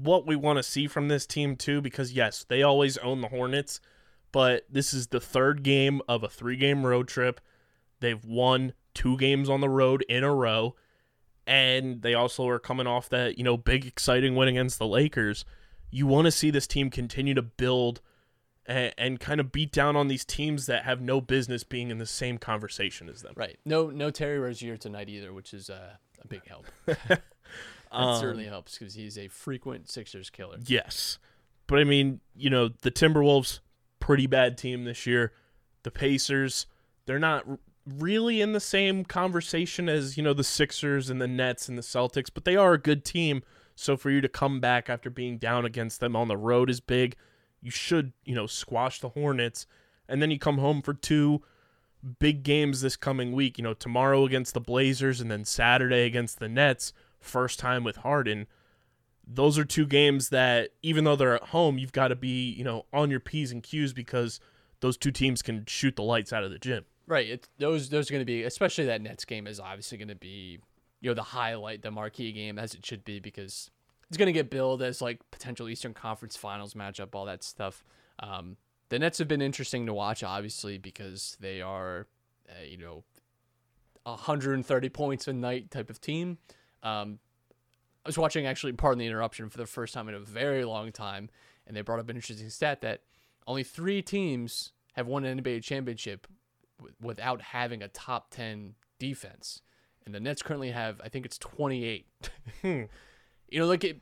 S3: what we want to see from this team too because yes they always own the hornets but this is the third game of a three game road trip they've won two games on the road in a row and they also are coming off that you know big exciting win against the lakers you want to see this team continue to build and, and kind of beat down on these teams that have no business being in the same conversation as them
S4: right. No no Terry Rozier tonight either, which is uh, a big help. <laughs> that certainly helps because he's a frequent Sixers killer.
S3: Yes. But I mean, you know, the Timberwolves, pretty bad team this year. The Pacers, they're not r- really in the same conversation as, you know, the Sixers and the Nets and the Celtics, but they are a good team. So for you to come back after being down against them on the road is big. You should, you know, squash the Hornets. And then you come home for two big games this coming week. You know, tomorrow against the Blazers and then Saturday against the Nets. First time with Harden those are two games that even though they're at home, you've got to be, you know, on your P's and Q's because those two teams can shoot the lights out of the gym.
S4: Right. It, those those are going to be, especially that Nets game is obviously going to be, you know, the highlight, the marquee game as it should be because it's going to get billed as like potential Eastern Conference Finals matchup, all that stuff. Um, the Nets have been interesting to watch, obviously, because they are, uh, you know, 130 points a night type of team. Um, I was watching actually, pardon the interruption, for the first time in a very long time, and they brought up an interesting stat that only three teams have won an NBA championship w- without having a top 10 defense. And the Nets currently have, I think it's 28. Hmm. <laughs> you know, like it,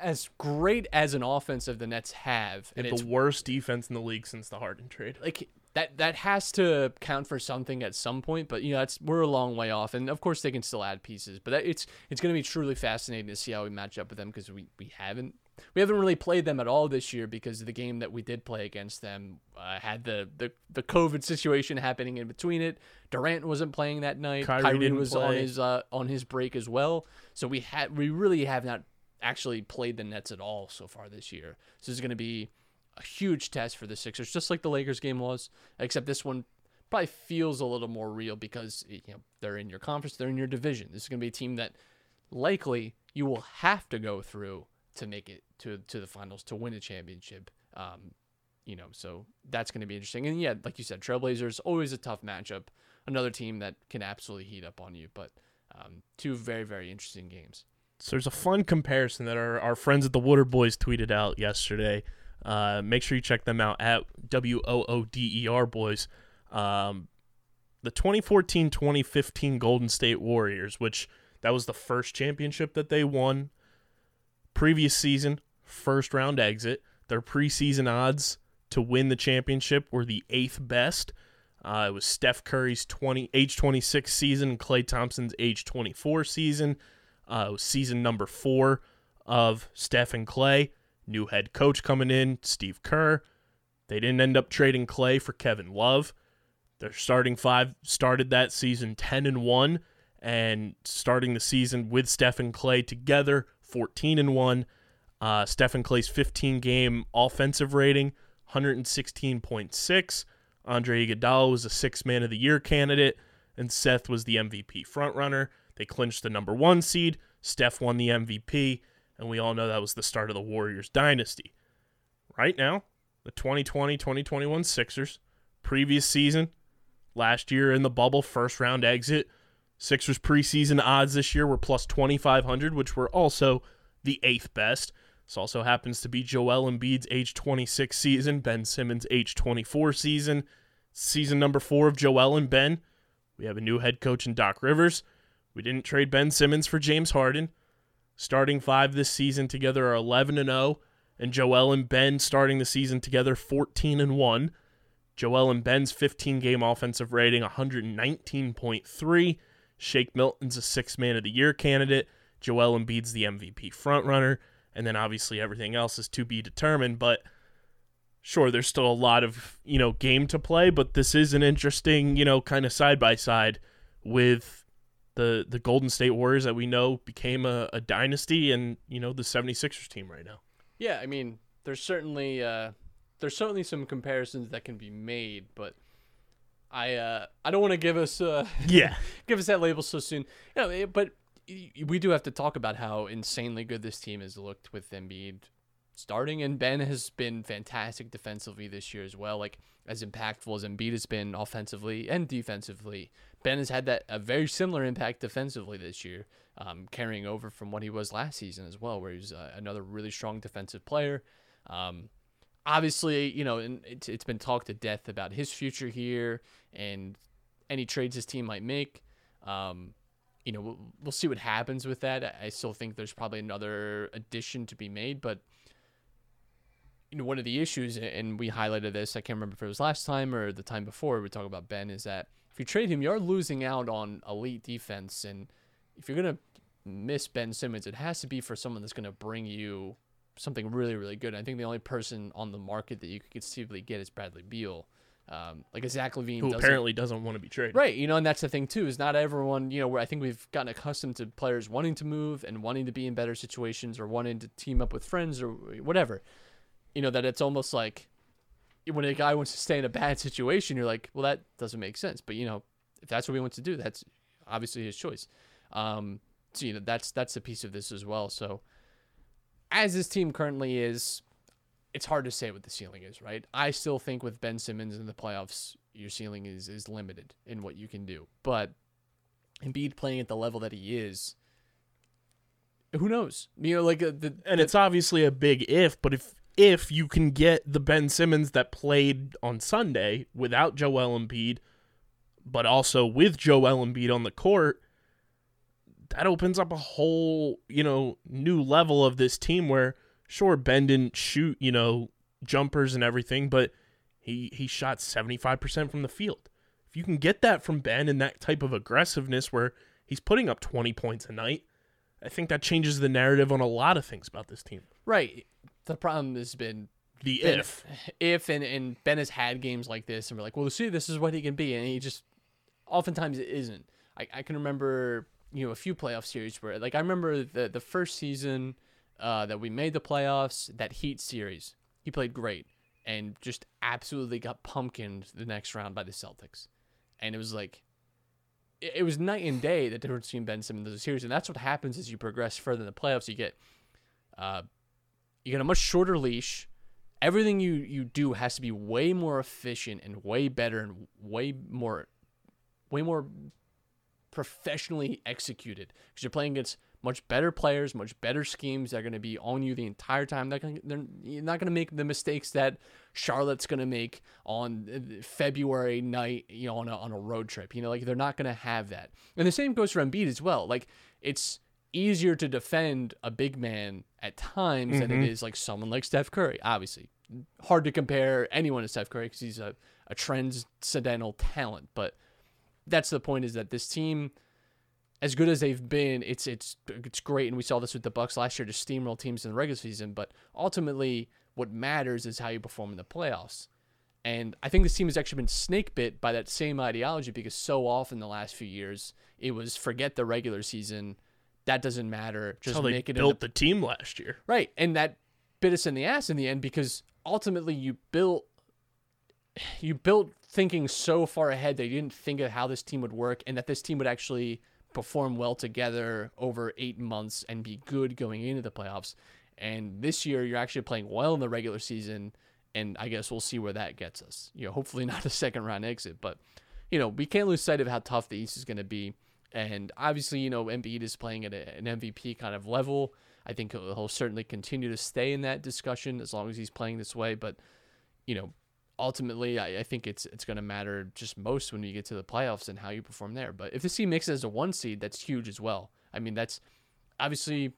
S4: as great as an offense of the Nets have, and
S3: And
S4: it's
S3: the worst defense in the league since the Harden trade.
S4: like that that has to count for something at some point but you know that's we're a long way off and of course they can still add pieces but that, it's it's going to be truly fascinating to see how we match up with them because we, we haven't we haven't really played them at all this year because the game that we did play against them uh, had the, the the covid situation happening in between it durant wasn't playing that night
S3: Kyrie
S4: kyrie, was on his uh, on his break as well so we had we really have not actually played the nets at all so far this year so this is going to be a huge test for the Sixers, just like the Lakers game was. Except this one probably feels a little more real because you know they're in your conference, they're in your division. This is going to be a team that likely you will have to go through to make it to to the finals to win a championship. Um, you know, so that's going to be interesting. And yeah, like you said, Trailblazers always a tough matchup. Another team that can absolutely heat up on you, but um, two very very interesting games.
S3: So there's a fun comparison that our, our friends at the Wooder Boys tweeted out yesterday. Uh, make sure you check them out at W O O D E R Boys. Um, the 2014 2015 Golden State Warriors, which that was the first championship that they won. Previous season, first round exit. Their preseason odds to win the championship were the eighth best. Uh, it was Steph Curry's 20 age 26 season, and Klay Thompson's age 24 season. Uh, it was season number four of Steph and Klay. New head coach coming in, Steve Kerr. They didn't end up trading Klay for Kevin Love. Their starting five started that season 10 and 1 and starting the season with Steph and Klay together 14 and 1. Uh, Steph and Klay's 15 game offensive rating 116.6. Andre Iguodala was a six man of the year candidate, and Seth was the MVP frontrunner. They clinched the number one seed. Steph won the MVP, and we all know that was the start of the Warriors dynasty. Right now, the 2020 2021 Sixers, previous season, last year in the bubble, first round exit. Sixers preseason odds this year were plus 2,500, which were also the eighth best. This also happens to be Joel Embiid's age 26 season, Ben Simmons' age 24 season. Season number four of Joel and Ben. We have a new head coach in Doc Rivers. We didn't trade Ben Simmons for James Harden. Starting five this season together are 11 and 0, and Joel and Ben starting the season together 14 and 1. Joel and Ben's 15 game offensive rating 119.3. Shake Milton's a six man of the year candidate. Joel Embiid's the MVP frontrunner. And then obviously everything else is to be determined. But sure, there's still a lot of, you know, game to play, but this is an interesting, you know, kind of side by side with the the Golden State Warriors that we know became a, a dynasty and, you know, the 76ers team right now.
S4: Yeah, I mean, there's certainly uh, there's certainly some comparisons that can be made, but I uh, I don't want to give us uh,
S3: Yeah. <laughs>
S4: give us that label so soon. You know, eh, but we do have to talk about how insanely good this team has looked with Embiid starting, and Ben has been fantastic defensively this year as well. Like as impactful as Embiid has been offensively and defensively, Ben has had that a very similar impact defensively this year, um, carrying over from what he was last season as well, where he was uh, another really strong defensive player. Um, obviously, you know, and it's, it's been talked to death about his future here and any trades his team might make. Um, you know, we'll, we'll see what happens with that. I- still think there's probably another addition to be made, but you know, one of the issues, and we highlighted this, I can't remember if it was last time or the time before we talked about Ben, is that if you trade him, you're losing out on elite defense. And if you're going to miss Ben Simmons, it has to be for someone that's going to bring you something really, really good. I think the only person on the market that you could conceivably get is Bradley Beal. Um, like a Zach LaVine
S3: Who
S4: doesn't-
S3: apparently doesn't want to be traded.
S4: Right, you know, and that's the thing too is not everyone, you know, where I think we've gotten accustomed to players wanting to move and wanting to be in better situations or wanting to team up with friends or whatever. You know, that it's almost like when a guy wants to stay in a bad situation, you're like, well, that doesn't make sense. But you know, if that's what he wants to do, that's obviously his choice. Um, so you know, that's that's a piece of this as well. So as this team currently is, it's hard to say what the ceiling is, right? I still think with Ben Simmons in the playoffs, your ceiling is is limited in what you can do. But Embiid playing at the level that he is, who knows? You know, like uh, the
S3: And it's obviously a big if, but if if you can get the Ben Simmons that played on Sunday without Joel Embiid, but also with Joel Embiid on the court, that opens up a whole, you know, new level of this team where sure Ben didn't shoot, you know, jumpers and everything, but he he shot 75% from the field. If you can get that from Ben and that type of aggressiveness where he's putting up 20 points a night, I think that changes the narrative on a lot of things about this team.
S4: right. The problem has been
S3: The
S4: Ben-
S3: if.
S4: if and, and Ben has had games like this, and we're like, well, see, this is what he can be, and he just oftentimes it isn't. I, I can remember you know a few playoff series where like I remember the the first season uh, that we made the playoffs, that Heat series, he played great and just absolutely got pumpkined the next round by the Celtics, and it was like. It it was night and day the difference between Ben Simmons and the series, and that's what happens as you progress further in the playoffs. You get, uh, you get a much shorter leash everything you you do has to be way more efficient and way better and way more way more professionally executed because you're playing against much better players, much better schemes that are going to be on you the entire time. They're, gonna, they're you're not going to make the mistakes that Charlotte's going to make on uh, February night, you know, on a, on a road trip. You know, like they're not going to have that. And the same goes for Embiid as well. Like it's easier to defend a big man at times than it is like someone like Steph Curry. Obviously, hard to compare anyone to Steph Curry because he's a, a transcendental talent. But that's the point is that this team, as good as they've been, it's it's it's great, and we saw this with the Bucks last year to steamroll teams in the regular season. But ultimately, what matters is how you perform in the playoffs. And I think this team has actually been snake bit by that same ideology because so often the last few years it was forget the regular season, that doesn't matter, just
S3: how
S4: make it in the
S3: built the team last year.
S4: Right. And that bit us in the ass in the end because ultimately you built you built thinking so far ahead you didn't think of how this team would work and that this team would actually perform well together over eight months and be good going into the playoffs. And this year you're actually playing well in the regular season and I guess we'll see where that gets us. You know, hopefully <laughs> not a second round exit, but you know, we can't lose sight of how tough the East is going to be. And obviously, you know, Embiid is playing at a, an MVP kind of level. I think he'll, he'll certainly continue to stay in that discussion as long as he's playing this way. But, you know, ultimately, I, I think it's it's going to matter just most when you get to the playoffs and how you perform there. But if the team makes it as a one seed, that's huge as well. I mean, that's obviously,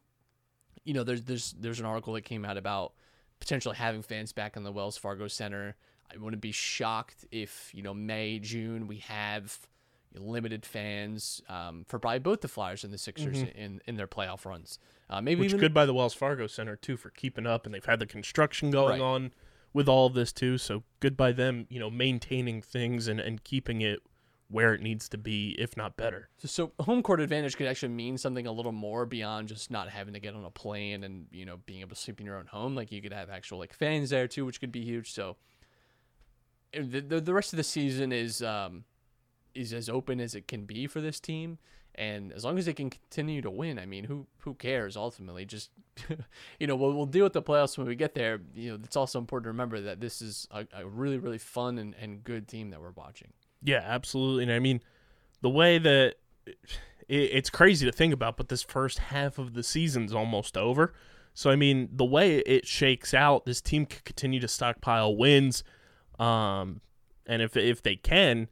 S4: you know, there's there's there's an article that came out about potentially having fans back in the Wells Fargo Center. I wouldn't be shocked if you know May June we have limited fans um, for probably both the Flyers and the Sixers in in their playoff runs. Uh, maybe
S3: Mm-hmm. Which
S4: even
S3: good by the Wells Fargo Center too for keeping up, and they've had the construction going
S4: Right.
S3: on with all of this too. So good by them, you know, maintaining things and and keeping it where it needs to be, if not better.
S4: So, so home court advantage could actually mean something a little more beyond just not having to get on a plane and you know being able to sleep in your own home. Like you could have actual like fans there too, which could be huge. So the the, the rest of the season is um is as open as it can be for this team. And as long as they can continue to win, I mean, who who cares ultimately? Just <laughs> you know, we'll, we'll deal with the playoffs when we get there. You know, it's also important to remember that this is a, a really really fun and, and good team that we're watching.
S3: Yeah, absolutely. And I mean, the way that it, it's crazy to think about, but this first half of the season's almost over. So I mean, the way it shakes out, this team could continue to stockpile wins, um, and if if they can,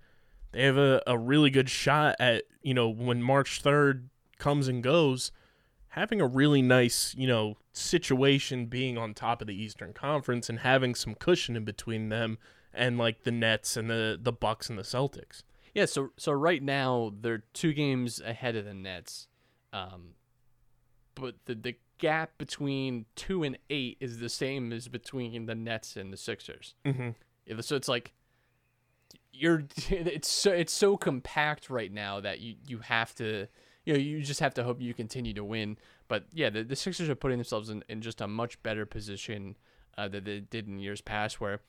S3: they have a, a really good shot at you know when March third comes and goes, having a really nice you know situation being on top of the Eastern Conference and having some cushion in between them and like the Nets and the the Bucks and the Celtics.
S4: Yeah, so so right now they're two games ahead of the Nets, um, but the the gap between two and eight is the same as between the Nets and the Sixers.
S3: Mm-hmm.
S4: Yeah, so it's like you're <laughs> it's so it's so compact right now that you you have to you know you just have to hope you continue to win. But yeah, the, the Sixers are putting themselves in, in just a much better position uh, than they did in years past, where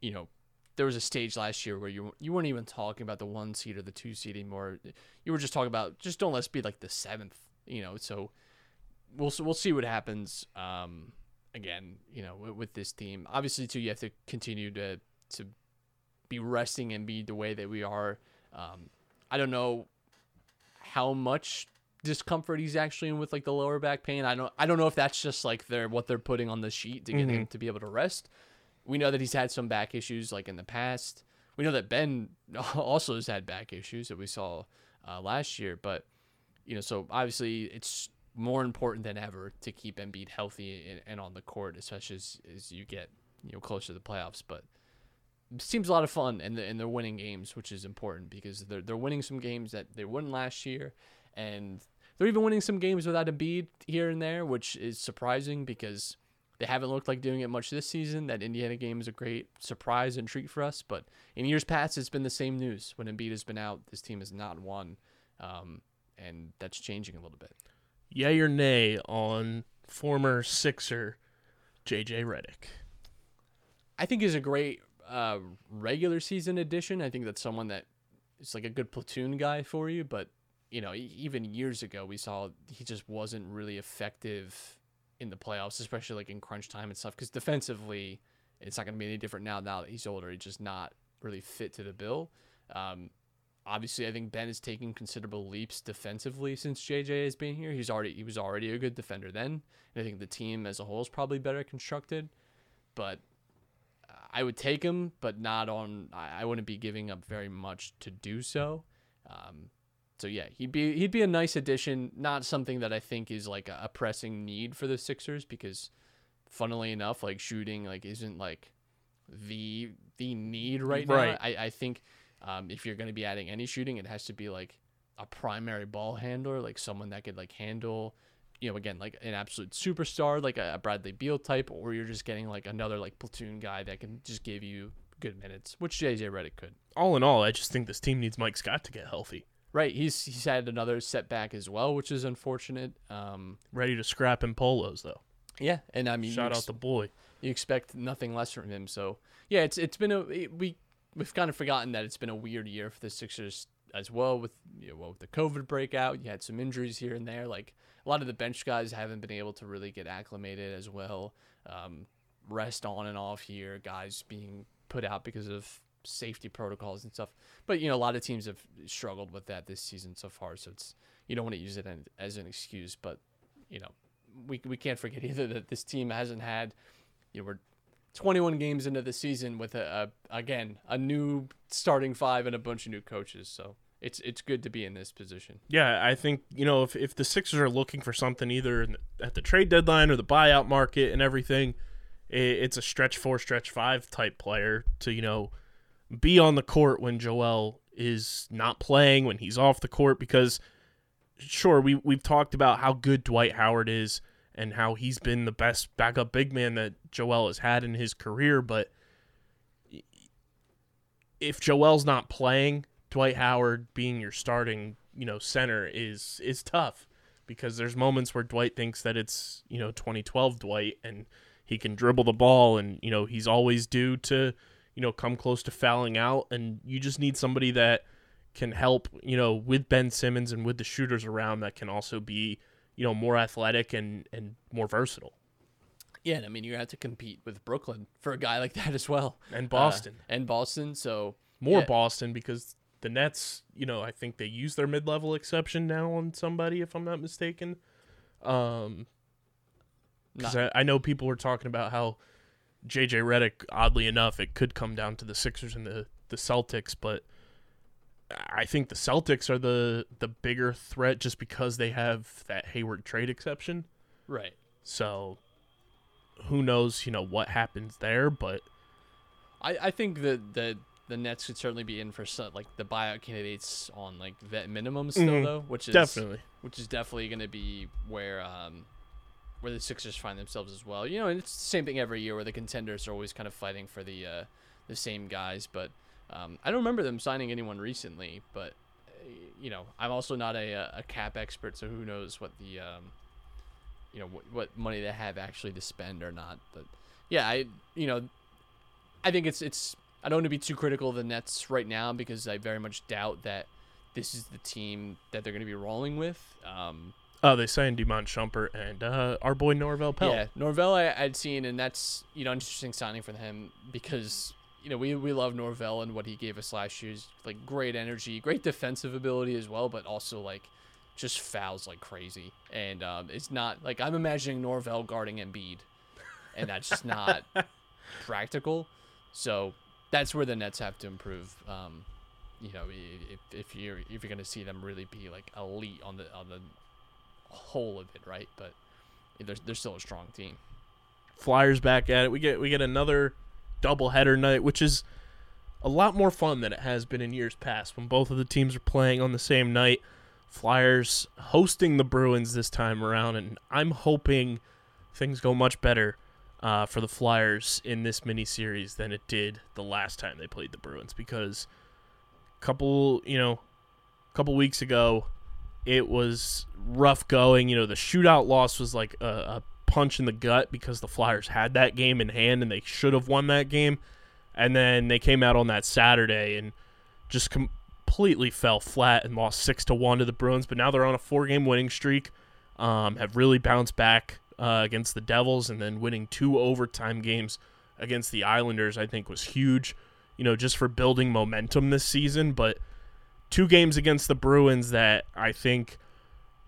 S4: you know there was a stage last year where you you weren't even talking about the one seed or the two seed anymore. You were just talking about just don't let's be like the seventh. You know, so we'll we'll see what happens. Um, again, you know, with, with this team, obviously too, you have to continue to to be resting and be the way that we are. Um, I don't know how much discomfort he's actually in with like the lower back pain. I don't I don't know if that's just like they're what they're putting on the sheet to get him to be able to rest. We know that he's had some back issues like in the past. We know that Ben <laughs> also has had back issues that we saw uh, last year, but you know, so obviously it's more important than ever to keep Embiid healthy and, and on the court, especially as, as you get you know closer to the playoffs. But seems a lot of fun, and they're, and they're winning games, which is important because they're they're winning some games that they won last year, and they're even winning some games without Embiid here and there, which is surprising because they haven't looked like doing it much this season. That Indiana game is a great surprise and treat for us, but in years past, it's been the same news. When Embiid has been out, this team has not won, um, and that's changing a little bit.
S3: Yay or nay on former Sixer JJ Redick?
S4: I think is a great uh, regular season addition. I think that's someone that is like a good platoon guy for you. But you know, even years ago, we saw he just wasn't really effective in the playoffs, especially like in crunch time and stuff. Because defensively, it's not going to be any different now. Now that he's older, he's just not really fit to the bill. Um, obviously, I think Ben is taking considerable leaps defensively since JJ has been here. He's already he was already a good defender then, and I think the team as a whole is probably better constructed. But I would take him, but not on. I I wouldn't be giving up very much to do so. Um, so yeah, he'd be he'd be a nice addition. Not something that I think is like a, a pressing need for the Sixers because, funnily enough, like shooting like isn't like the the need right,
S3: Right.
S4: now. I I think um, if you're going to be adding any shooting, it has to be like a primary ball handler, like someone that could like handle you know, again, like an absolute superstar, like a, Bradley Beal type, or you're just getting like another like platoon guy that can just give you good minutes, which JJ Redick could.
S3: All in all, I just think this team needs Mike Scott to get healthy,
S4: Right, he's he's had another setback as well, which is unfortunate. Um,
S3: ready to scrap in polos though.
S4: yeah, and I mean, you
S3: Shout
S4: ex-
S3: out the boy.
S4: you expect nothing less from him. So yeah, it's it's been a it- we we've kind of forgotten that it's been a weird year for the Sixers as well with you know, well, with the COVID breakout. You had some injuries here and there. Like a lot of the bench guys haven't been able to really get acclimated as well. Um, rest on and off here, guys being put out because of safety protocols and stuff. But you know, a lot of teams have struggled with that this season so far. So it's you don't want to use it as an excuse, but you know, we we can't forget <laughs> either that this team hasn't had you know, we're 21 games into the season with a, a again a new starting five and a bunch of new coaches. So it's it's good to be in this position.
S3: Yeah, I think you know if if the Sixers are looking for something either at the trade deadline or the buyout market and everything, it's a stretch four, stretch five type player to you know be on the court when Joel is not playing when he's off the court because sure we we've talked about how good Dwight Howard is and how he's been the best backup big man that Joel has had in his career, but if Joel's not playing, Dwight Howard being your starting, you know, center is is tough because there's moments where Dwight thinks that it's, you know, 2012 Dwight and he can dribble the ball and, you know, he's always due to, you know, come close to fouling out and you just need somebody that can help, you know, with Ben Simmons and with the shooters around that can also be, you know, more athletic and and more versatile.
S4: Yeah, and I mean you have to compete with Brooklyn for a guy like that as well,
S3: And
S4: Uh,
S3: Boston.
S4: and Boston. So
S3: more
S4: yeah,
S3: Boston because the Nets, you know, I think they use their mid-level exception now on somebody, if I'm not mistaken. Um, because I, I know people were talking about how JJ Redick, oddly enough, it could come down to the Sixers and the the Celtics, but I think the Celtics are the the bigger threat just because they have that Hayward trade exception.
S4: right.
S3: So who knows, you know, what happens there, but
S4: I, I think that the the Nets could certainly be in for some like the buyout candidates on like vet minimum still
S3: Mhm.
S4: though, which is
S3: definitely.
S4: which is definitely going to be where um where the Sixers find themselves as well. You know, and it's the same thing every year where the contenders are always kind of fighting for the uh, the same guys. But um, I don't remember them signing anyone recently. But uh, you know, I'm also not a a cap expert, so who knows what the um, you know what, what money they have actually to spend or not. But yeah, I you know, I think it's it's I don't want to be too critical of the Nets right now because I very much doubt that this is the team that they're going to be rolling with. Um,
S3: Oh, they signed Demont Shumpert and uh, our boy Norvel Pelle.
S4: yeah, Norvel I, I'd seen, and that's you know interesting signing for him because you know we we love Norvel and what he gave us last year. He's, like great energy, great defensive ability as well, but also like just fouls like crazy. And um, it's not like I'm imagining Norvel guarding Embiid, and that's just not <laughs> practical. So that's where the Nets have to improve. Um, you know, if, if you're if you're gonna see them really be like elite on the on the whole of it, right? But they're they're still a strong team.
S3: Flyers back at it. We get we get another doubleheader night, which is a lot more fun than it has been in years past when both of the teams are playing on the same night. Flyers hosting the Bruins this time around, and I'm hoping things go much better uh, for the Flyers in this mini series than it did the last time they played the Bruins because a couple, you know, a couple weeks ago, it was rough going. You know, the shootout loss was like a, a punch in the gut because the Flyers had that game in hand and they should have won that game. And then they came out on that Saturday and just completely fell flat and lost six to one to the Bruins. But now they're on a four-game winning streak. Um, have really bounced back uh, against the Devils and then winning two overtime games against the Islanders. I think was huge. You know, just for building momentum this season. But two games against the Bruins that I think,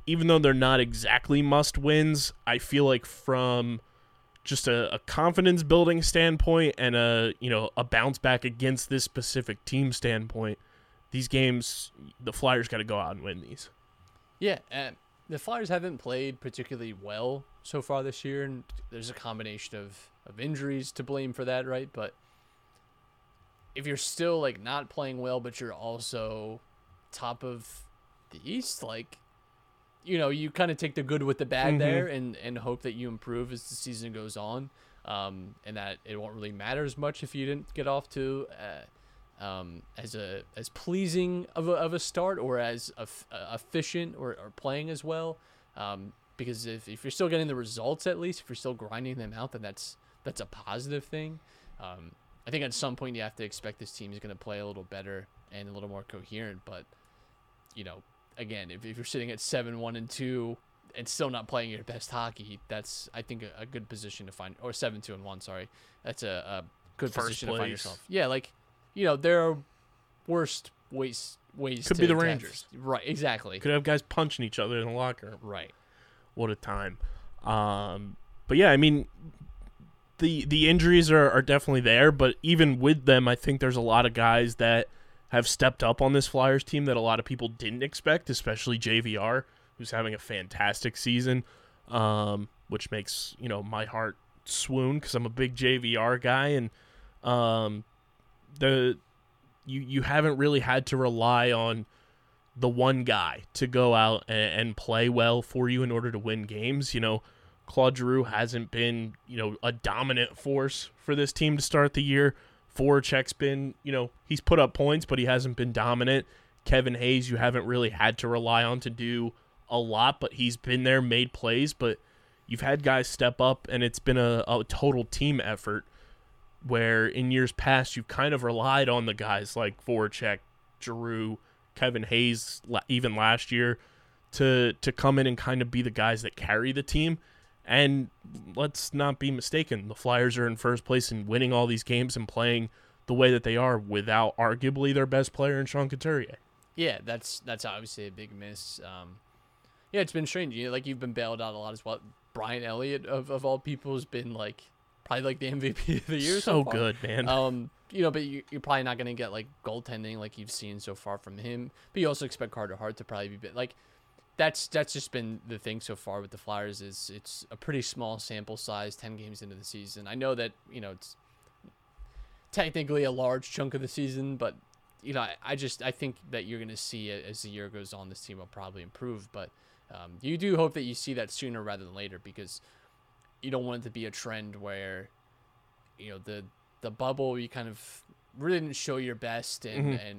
S3: even though they're not exactly must wins, I feel like from just a, a confidence building standpoint and a you know a bounce back against this specific team standpoint, these games the Flyers got to go out and win these.
S4: Yeah, and the Flyers haven't played particularly well so far this year, and there's a combination of, of injuries to blame for that, right? But if you're still like not playing well, but you're also top of the East, like you know, you kind of take the good with the bad there, and and hope that you improve as the season goes on. um, and that it won't really matter as much if you didn't get off to uh, um, as a as pleasing of a, of a start or as eff- uh, efficient or, or playing as well. Um, because if, if you're still getting the results at least, if you're still grinding them out, then that's that's a positive thing. Um, I think at some point you have to expect this team is going to play a little better and a little more coherent. But you know, again, if, if you're sitting at seven one and two and still not playing your best hockey, that's I think a, a good position to find. Or seven two and one, sorry, that's a, a good
S3: First
S4: position to find yourself. Yeah, like you know there are worst ways ways.
S3: Could
S4: to,
S3: be the
S4: have-
S3: Rangers.
S4: right? Exactly.
S3: Could have guys punching each other in the locker room.
S4: Right.
S3: What a time. Um, but yeah, I mean, the the injuries are, are definitely there, but even with them, I think there's a lot of guys that have stepped up on this Flyers team that a lot of people didn't expect, especially JVR, who's having a fantastic season, um, which makes you know my heart swoon because I'm a big JVR guy, and um, the you you haven't really had to rely on the one guy to go out and, and play well for you in order to win games. You know, Claude Giroux hasn't been, you know, a dominant force for this team to start the year. Voracek's been, you know, he's put up points, but he hasn't been dominant. Kevin Hayes, you haven't really had to rely on to do a lot, but he's been there, made plays, but you've had guys step up, and it's been a, a total team effort where in years past you've kind of relied on the guys like Voracek, Giroux, Kevin Hayes, even last year, to to come in and kind of be the guys that carry the team. And let's not be mistaken, the Flyers are in first place and winning all these games and playing the way that they are without arguably their best player in Sean Couturier.
S4: Yeah, that's that's obviously a big miss. Um, yeah, it's been strange. You know, like you've been bailed out a lot as well. Brian Elliott of, of all people has been like probably like the <laughs> MVP of the year.
S3: so
S4: far.
S3: good, man. <laughs>
S4: Um, you know, but you, you're probably not gonna get like goaltending like you've seen so far from him. But you also expect Carter Hart to probably be bit like that's that's just been the thing so far with the Flyers is it's a pretty small sample size, ten games into the season. I know that you know it's technically a large chunk of the season, but you know I, I just I think that you're gonna see it as the year goes on. This team will probably improve, but um, you do hope that you see that sooner rather than later because you don't want it to be a trend where you know the the bubble you kind of really didn't show your best and and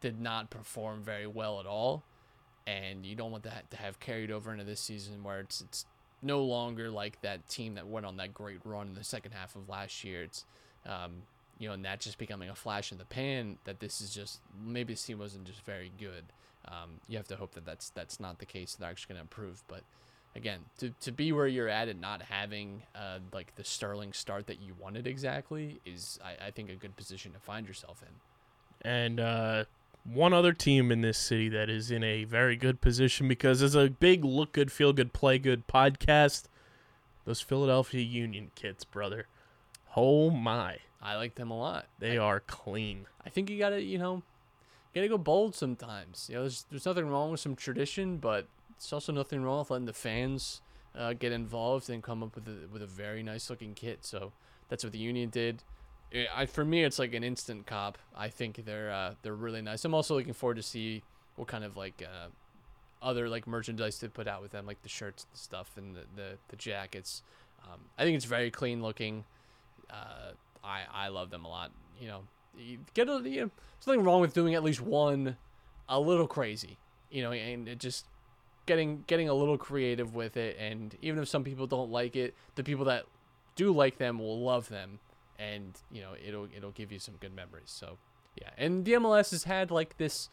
S4: did not perform very well at all. And you don't want that to have carried over into this season where it's it's no longer like that team that went on that great run in the second half of last year. It's um you know and that just becoming a flash in the pan that this is just maybe this team wasn't just very good. Um you have to hope that that's that's not the case. They're actually going to improve but again to, to be where you're at and not having uh, like the sterling start that you wanted exactly is I, I think a good position to find yourself in
S3: and uh, one other team in this city that is in a very good position because as a big look good, feel good, play good podcast, those Philadelphia Union kids, brother. Oh my,
S4: i like them a lot
S3: they are clean.
S4: I think you gotta, you know, you gotta go bold sometimes. You know, there's, there's nothing wrong with some tradition, but it's also nothing wrong with letting the fans uh, get involved and come up with a, with a very nice looking kit. So that's what the Union did. I, for me, it's like an instant cop. I think they're uh, they're really nice. I'm also looking forward to see what kind of like uh, other like merchandise they put out with them, like the shirts and stuff and the the, the jackets. Um, I think it's very clean looking. Uh, I I love them a lot. You know, you get a you know, nothing wrong with doing at least one a little crazy. You know, and it just getting getting a little creative with it. And even if some people don't like it, the people that do like them will love them, and you know it'll it'll give you some good memories. So yeah, and the MLS has had like this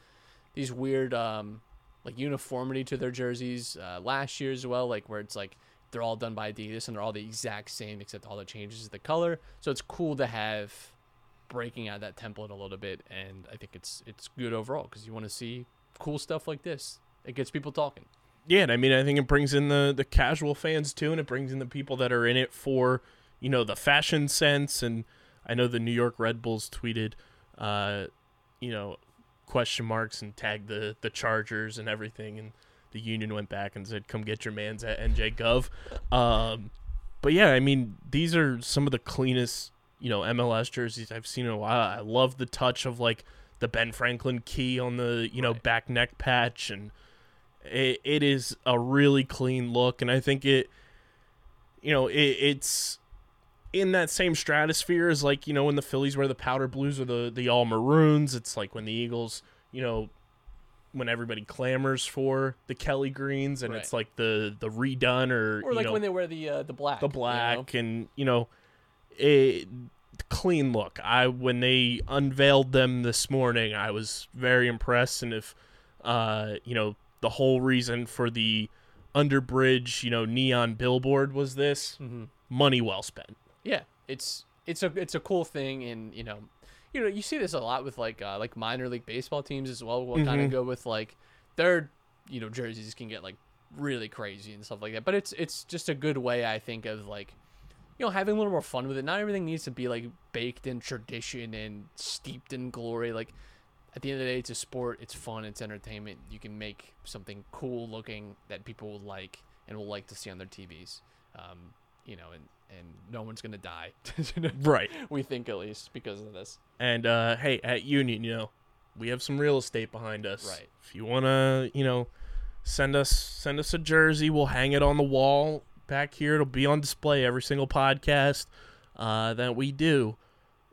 S4: these weird um like uniformity to their jerseys uh, last year as well, like where it's like they're all done by Adidas and they're all the exact same except all the changes is the color. So it's cool to have breaking out that template a little bit, and I think it's it's good overall because you want to see cool stuff like this. It gets people talking.
S3: Yeah, and I mean, I think it brings in the the casual fans too, and it brings in the people that are in it for you know the fashion sense. And I know the New York Red Bulls tweeted, uh, you know, question marks and tagged the the Chargers and everything, and the Union went back and said, "Come get your man's at NJ Gov." Um, but yeah, I mean, these are some of the cleanest you know MLS jerseys I've seen in a while. I love the touch of like the Ben Franklin key on the you know
S4: Right.
S3: back neck patch and it, it is a really clean look and i think it you know it, it's in that same stratosphere as like you know when the Phillies wear the powder blues or the the all maroons. It's like when the Eagles, you know, when everybody clamors for the Kelly greens and
S4: Right.
S3: it's like the the redone or,
S4: Or like
S3: know,
S4: when they wear the uh, the black.
S3: the
S4: you know?
S3: black and you know a clean look. I when they unveiled them this morning, I was very impressed. And if uh, you know the whole reason for the underbridge, you know, neon billboard was this
S4: Mm-hmm.
S3: money well spent.
S4: Yeah, it's it's a it's a cool thing, and you know, you know, you see this a lot with like uh, like minor league baseball teams as well. We'll kind of go with like their you know jerseys can get like really crazy and stuff like that. But it's it's just a good way I think of like you know having a little more fun with it. Not everything needs to be like baked in tradition and steeped in glory. Like at the end of the day, it's a sport. It's fun. It's entertainment. You can make something cool looking that people will like and will like to see on their TVs. Um, you know, and and no one's gonna die. <laughs>
S3: Right.
S4: we think at least because of this.
S3: And uh, hey, at Union, you know, we have some real estate behind us.
S4: Right.
S3: If you wanna, you know, send us send us a jersey, we'll hang it on the wall back here. It'll be on display every single podcast uh, that we do.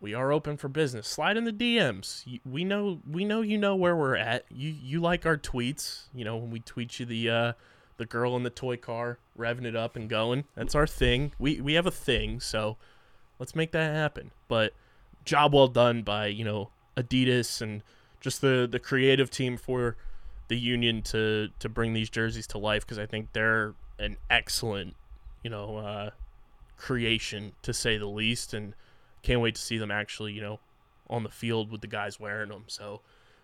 S3: We are open for business. Slide in the DMs. We know we know you know where we're at. You you like our tweets. You know when we tweet you the uh, the girl in the toy car revving it up and going. That's our thing. We we have a thing. So let's make that happen. But job well done by you know Adidas and just the the creative team for the union to to bring these jerseys to life because I think they're an excellent you know uh, creation to say the least and can't wait to see them actually you know on the field with the guys wearing them. So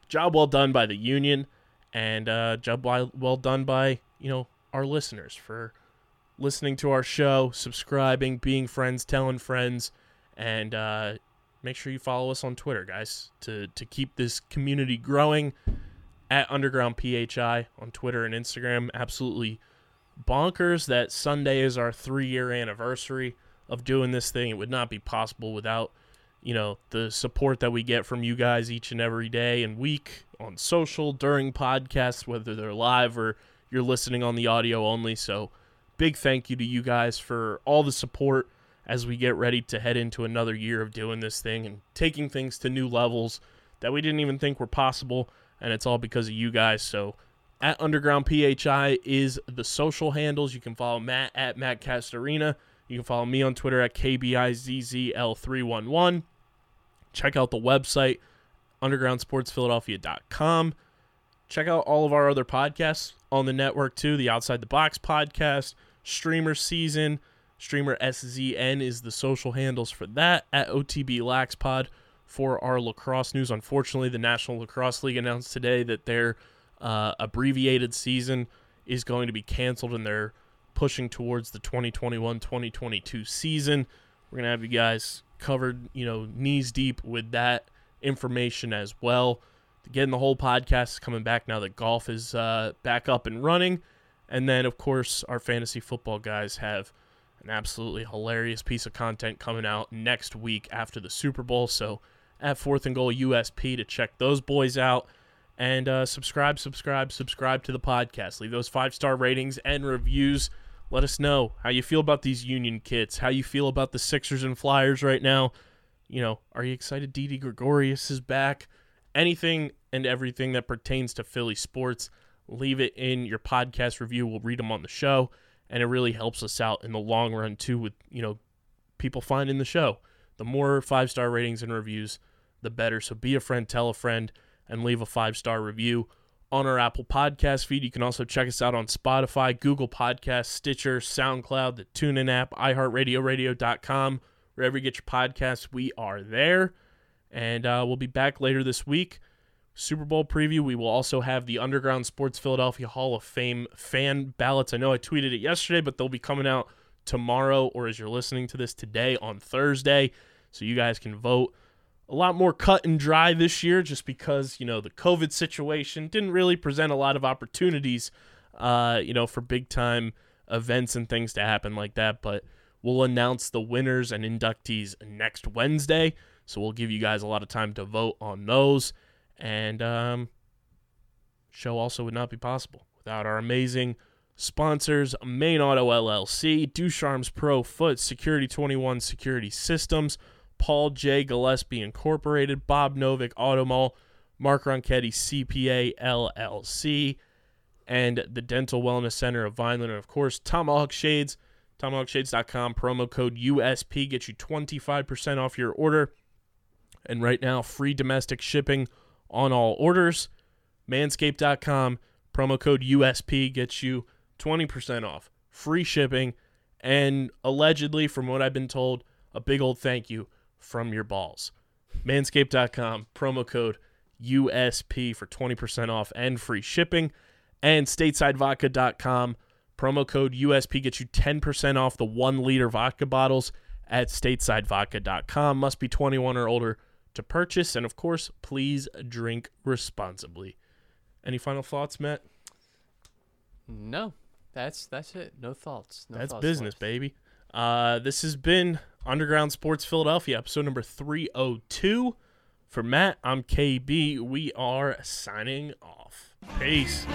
S3: job well done by the union and uh, job well, done by you know our listeners for listening to our show, subscribing, being friends, telling friends, and uh, make sure you follow us on Twitter, guys, to to keep this community growing. At Underground PHI on Twitter and Instagram, absolutely bonkers that Sunday is our three year anniversary of doing this thing. It would not be possible without you know the support that we get from you guys each and every day and week on social during podcasts, whether they're live or you're listening on the audio only. So big thank you to you guys for all the support as we get ready to head into another year of doing this thing and taking things to new levels that we didn't even think were possible. And it's all because of you guys. So at Underground PHI is the social handles. You can follow Matt at Matt Castorina. You can follow me on Twitter at KBIZZL311. Check out the website, undergroundsportsphiladelphia.com. Check out all of our other podcasts on the network too. The Outside the Box podcast, Streamer Season, Streamer SZN is the social handles for that at OTB Laxpod for our lacrosse news. Unfortunately, the National Lacrosse League announced today that their uh, abbreviated season is going to be canceled and they're pushing towards the 2021-2022 season. We're gonna have you guys covered, you know, knees deep with that information as well. Again, the whole podcast is coming back now that golf is uh, back up and running. And then, of course, our fantasy football guys have an absolutely hilarious piece of content coming out next week after the Super Bowl. So, at Fourth and Goal USP to check those boys out. And uh, subscribe, subscribe, subscribe to the podcast. Leave those five star ratings and reviews. Let us know how you feel about these Union kits, how you feel about the Sixers and Flyers right now. You know, are you excited Didi Gregorius is back? Anything and everything that pertains to Philly sports, leave it in your podcast review. We'll read them on the show, and it really helps us out in the long run too. With you know, people finding the show. The more five star ratings and reviews, the better. So be a friend, tell a friend, and leave a five star review on our Apple Podcast feed. You can also check us out on Spotify, Google Podcasts, Stitcher, SoundCloud, the TuneIn app, iHeartRadio, Radio.com. Wherever you get your podcasts, we are there. And uh, we'll be back later this week. Super Bowl preview. We will also have the Underground Sports Philadelphia Hall of Fame fan ballots. I know I tweeted it yesterday, but they'll be coming out tomorrow, or as you're listening to this today on Thursday. So you guys can vote a lot more cut and dry this year just because, you know, the COVID situation didn't really present a lot of opportunities, uh, you know, for big time events and things to happen like that. But we'll announce the winners and inductees next Wednesday. So we'll give you guys a lot of time to vote on those. And um, show also would not be possible without our amazing sponsors Main Auto LLC, Ducharme's Pro Foot, Security 21 Security Systems, Paul J. Gillespie Incorporated, Bob Novick Auto Mall, Mark Ronchetti CPA LLC, and the Dental Wellness Center of Vineland, and of course, Tomahawk Shades. TomahawkShades.com, promo code USP gets you 25% off your order. And right now, free domestic shipping on all orders. Manscaped.com, promo code USP gets you 20% off, free shipping, and allegedly, from what I've been told, a big old thank you from your balls. Manscaped.com, promo code USP for 20% off and free shipping. And statesidevodka.com, promo code USP gets you 10% off the one liter vodka bottles at statesidevodka.com. Must be 21 or older to purchase. And of course, please drink responsibly. Any final thoughts, Matt?
S4: No, that's that's it. No thoughts. No
S3: That's
S4: thoughts
S3: business,
S4: left.
S3: baby. Uh, this has been Underground Sports Philadelphia, episode number 302. For Matt, I'm KB. We are signing off. Peace.